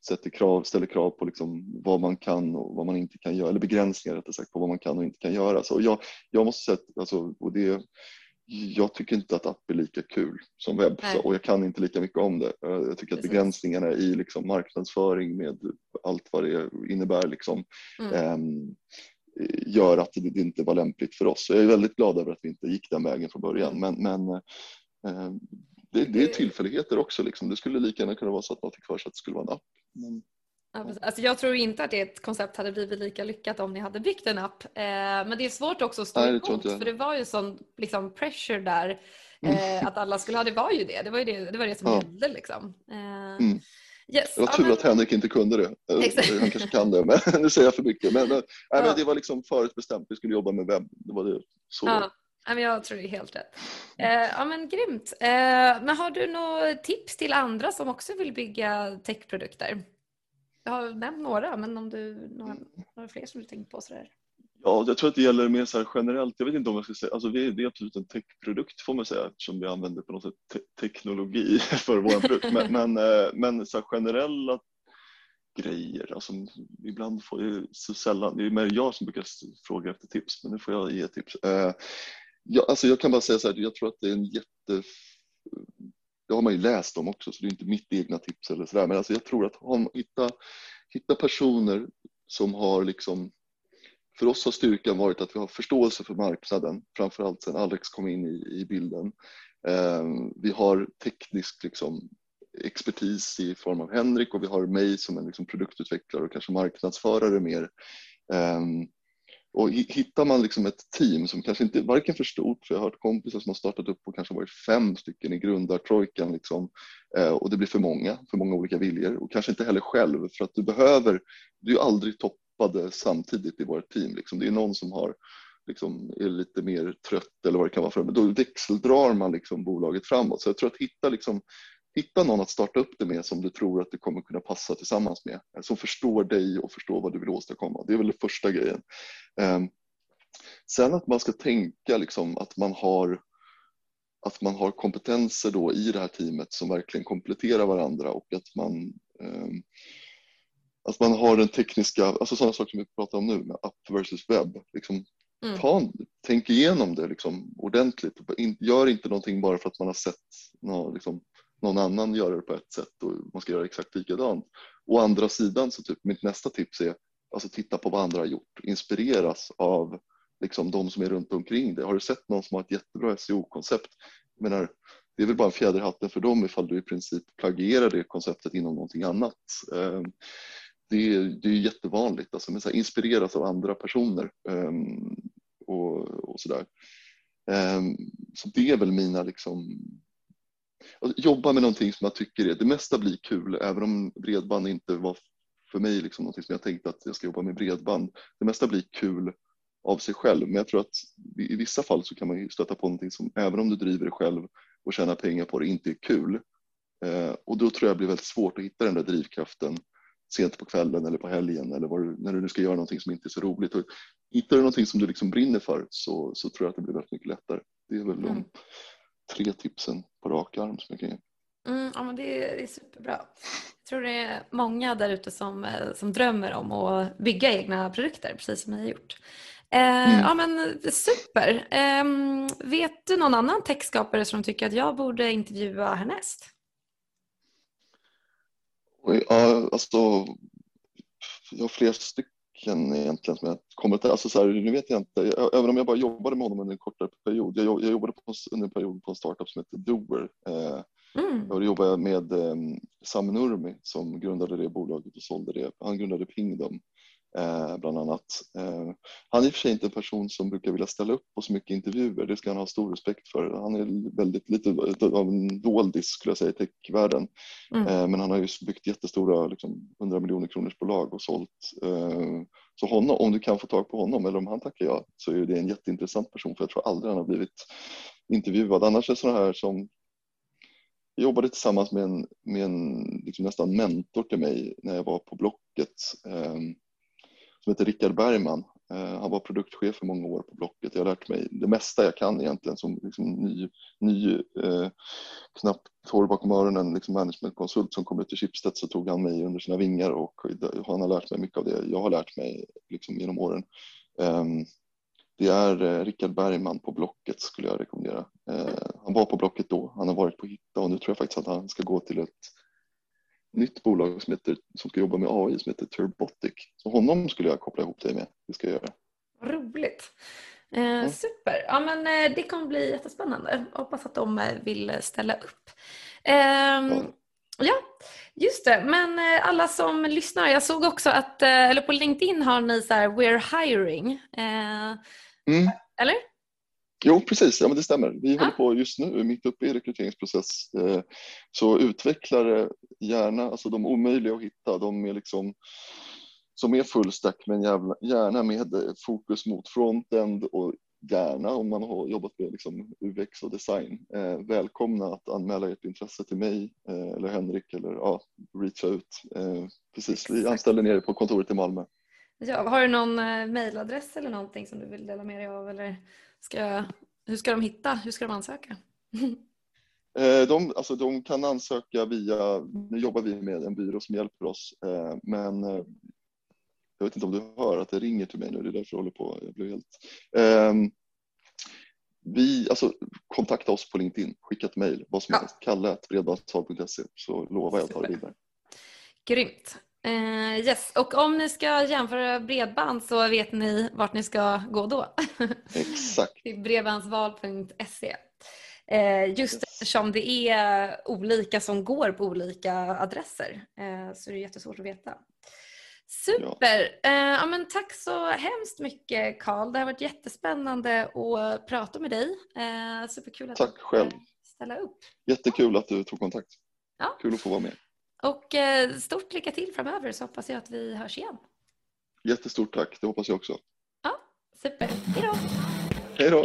sätter krav, ställer krav på liksom vad man kan och vad man inte kan göra, eller begränsningar rättare sagt på vad man kan och inte kan göra. Så jag, jag måste säga att alltså, och det, jag tycker inte att app är lika kul som webb så, och jag kan inte lika mycket om det. Eh, jag tycker att begränsningarna i liksom marknadsföring med allt vad det innebär liksom, mm. um, gör att det inte var lämpligt för oss. Så jag är väldigt glad över att vi inte gick den vägen från början. Mm. Men, men eh, det, det är tillfälligheter också. Liksom. Det skulle lika gärna kunna vara så att man fick för sig att det skulle vara en app. Men, Alltså jag tror inte att ert koncept hade blivit lika lyckat om ni hade byggt en app. Eh, men det är svårt också att stå Nej, emot för det var ju sån liksom, pressure där eh, mm. att alla skulle ha, det var ju det. Det var ju det, det, var det som ja. gällde liksom. Eh, mm. Yes. Det var tur ja, men... att Henrik inte kunde det. Eh, Exakt. Han kanske kan det, men [LAUGHS] nu säger jag för mycket. Men, men, ja. men det var liksom förutbestämt, vi skulle jobba med webb. Det var det. Så. Ja. Jag tror det är helt rätt. Eh, ja men grymt. Eh, men har du några tips till andra som också vill bygga techprodukter? Jag har nämnt några, men om du några, några fler som du tänkt på sådär? Ja, jag tror att det gäller mer så generellt. Jag vet inte om jag ska säga, alltså det är absolut en techprodukt får man säga eftersom vi använder på något sätt te teknologi [LAUGHS] för vår produkt. Men, [LAUGHS] men, eh, men så generella grejer, alltså ibland får jag så sällan, det är mer jag som brukar fråga efter tips, men nu får jag ge tips. Ja, alltså jag kan bara säga så här, jag tror att det är en jätte det har man ju läst om också, så det är inte mitt egna tips eller sådär. Men alltså jag tror att hitta, hitta personer som har liksom för oss har styrkan varit att vi har förståelse för marknaden, framförallt sedan Alex kom in i, i bilden. Eh, vi har teknisk liksom, expertis i form av Henrik och vi har mig som en liksom, produktutvecklare och kanske marknadsförare mer. Eh, och hittar man liksom ett team som kanske inte varken för stort, för jag har hört kompisar som har startat upp och kanske varit fem stycken i grundartrojkan liksom, eh, och det blir för många, för många olika viljor och kanske inte heller själv för att du behöver, du är aldrig toppade samtidigt i vårt team. Liksom. Det är någon som har liksom, är lite mer trött eller vad det kan vara för men då växeldrar man liksom bolaget framåt. Så jag tror att hitta liksom, hitta någon att starta upp det med som du tror att du kommer kunna passa tillsammans med. Som förstår dig och förstår vad du vill åstadkomma. Det är väl den första grejen. Ehm, sen att man ska tänka liksom att man har att man har kompetenser då i det här teamet som verkligen kompletterar varandra och att man ehm, att man har den tekniska, alltså sådana saker som vi pratar om nu med app versus webb. Liksom, mm. ta, tänk igenom det liksom, ordentligt. Gör inte någonting bara för att man har sett något, liksom, någon annan göra det på ett sätt och man ska göra exakt likadant. Å andra sidan så typ mitt nästa tips är alltså titta på vad andra har gjort, inspireras av liksom de som är runt omkring dig. Har du sett någon som har ett jättebra SEO-koncept? Menar, det är väl bara en fjäder i hatten för dem ifall du i princip plagierar det konceptet inom någonting annat. Ehm, det är, det är jättevanligt, alltså, men så här, inspireras av andra personer ehm, och, och sådär. Ehm, så det är väl mina liksom, jobba med någonting som jag tycker är, det mesta blir kul, även om bredband inte var för mig liksom någonting som jag tänkte att jag ska jobba med bredband. Det mesta blir kul av sig själv, men jag tror att i vissa fall så kan man ju stöta på någonting som även om du driver det själv och tjänar pengar på det inte är kul. Eh, och då tror jag det blir väldigt svårt att hitta den där drivkraften sent på kvällen eller på helgen eller du, när du nu ska göra någonting som inte är så roligt. Och hittar du någonting som du liksom brinner för så, så tror jag att det blir väldigt mycket lättare. Det är väl mm. de tre tipsen på rak arm som jag kan ge. Mm, ja, men det, är, det är superbra. Jag tror det är många där ute som, eh, som drömmer om att bygga egna produkter, precis som ni har gjort. Eh, mm. Ja men super. Eh, vet du någon annan techskapare som tycker att jag borde intervjua härnäst? Ja, alltså, jag har flera stycken stycken egentligen som jag kommit alltså så här, nu vet jag inte, även om jag bara jobbade med honom under en kortare period. Jag, jag jobbade på, under en period på en startup som heter Doer. Eh, Mm. Och då jobbade jag med eh, Sam Nurmi som grundade det bolaget och sålde det. Han grundade Pingdom eh, bland annat. Eh, han är i och för sig inte en person som brukar vilja ställa upp på så mycket intervjuer. Det ska han ha stor respekt för. Han är väldigt lite av en doldis skulle jag säga i techvärlden. Mm. Eh, men han har ju byggt jättestora liksom, 100 miljoner kronors bolag och sålt. Så honom, om du kan få tag på honom eller om han tackar ja så är det en jätteintressant person för jag tror aldrig han har blivit intervjuad. Annars är det sådana här som jag jobbade tillsammans med en, med en liksom nästan mentor till mig när jag var på Blocket eh, som heter Rickard Bergman. Eh, han var produktchef för många år på Blocket. Jag har lärt mig det mesta jag kan egentligen som liksom ny, ny eh, knappt hår bakom öronen liksom managementkonsult som kom ut till Schibsted så tog han mig under sina vingar och han har lärt mig mycket av det jag har lärt mig liksom genom åren. Eh, det är eh, Rickard Bergman på Blocket skulle jag rekommendera. Eh, han var på Blocket då, han har varit på Hitta och nu tror jag faktiskt att han ska gå till ett nytt bolag som, heter, som ska jobba med AI som heter Turbotic. Så honom skulle jag koppla ihop dig med. Det ska jag göra. Roligt. Eh, super. Ja, men, eh, det kommer bli jättespännande. Hoppas att de eh, vill ställa upp. Ehm, ja. ja. just det. Men eh, alla som lyssnar, jag såg också att, eh, eller på LinkedIn har ni så här, we're hiring. Eh, Mm. Eller? Jo, precis. Ja, men det stämmer. Vi Ja. håller på just nu, mitt uppe i rekryteringsprocess. Eh, Så utvecklare gärna, alltså de omöjliga att hitta, de är liksom som är full stack men jävla, gärna med eh, fokus mot frontend och gärna om man har jobbat med liksom UX och design. Eh, välkomna att anmäla ert intresse till mig eh, eller Henrik eller ja, reacha ut. Eh, precis, vi anställer nere på kontoret i Malmö. Ja, har du någon eh, mejladress eller någonting som du vill dela med dig av? Eller ska hur ska de hitta? Hur ska de ansöka? [LAUGHS] Eh, De, alltså, de kan ansöka via, nu jobbar vi med en byrå som hjälper oss, eh, men eh, jag vet inte om du hör att det ringer till mig nu, det är därför jag håller på, jag blir helt... Ehm, Vi, alltså kontakta oss på LinkedIn, skicka ett mejl, vad som Ja. helst, kalle.bredbandstal.se så lovar jag att ta det vidare. Grymt. Eh, yes. Och om ni ska jämföra bredband så vet ni vart ni ska gå då. [LAUGHS] Exakt, Till bredbandsval.se. Eh, just Yes. eftersom det är olika som går på olika adresser eh, så är det jättesvårt att veta. Super! Eh, ja, men tack så hemskt mycket Karl. Det har varit jättespännande att prata med dig. Superkul att Tack du själv. ställa upp. jättekul att du tog kontakt. Ja. Kul att få vara med. Och eh, stort lycka till framöver så hoppas jag att vi hörs igen. Jättestort tack, det hoppas jag också. Super, hejdå! Hej då!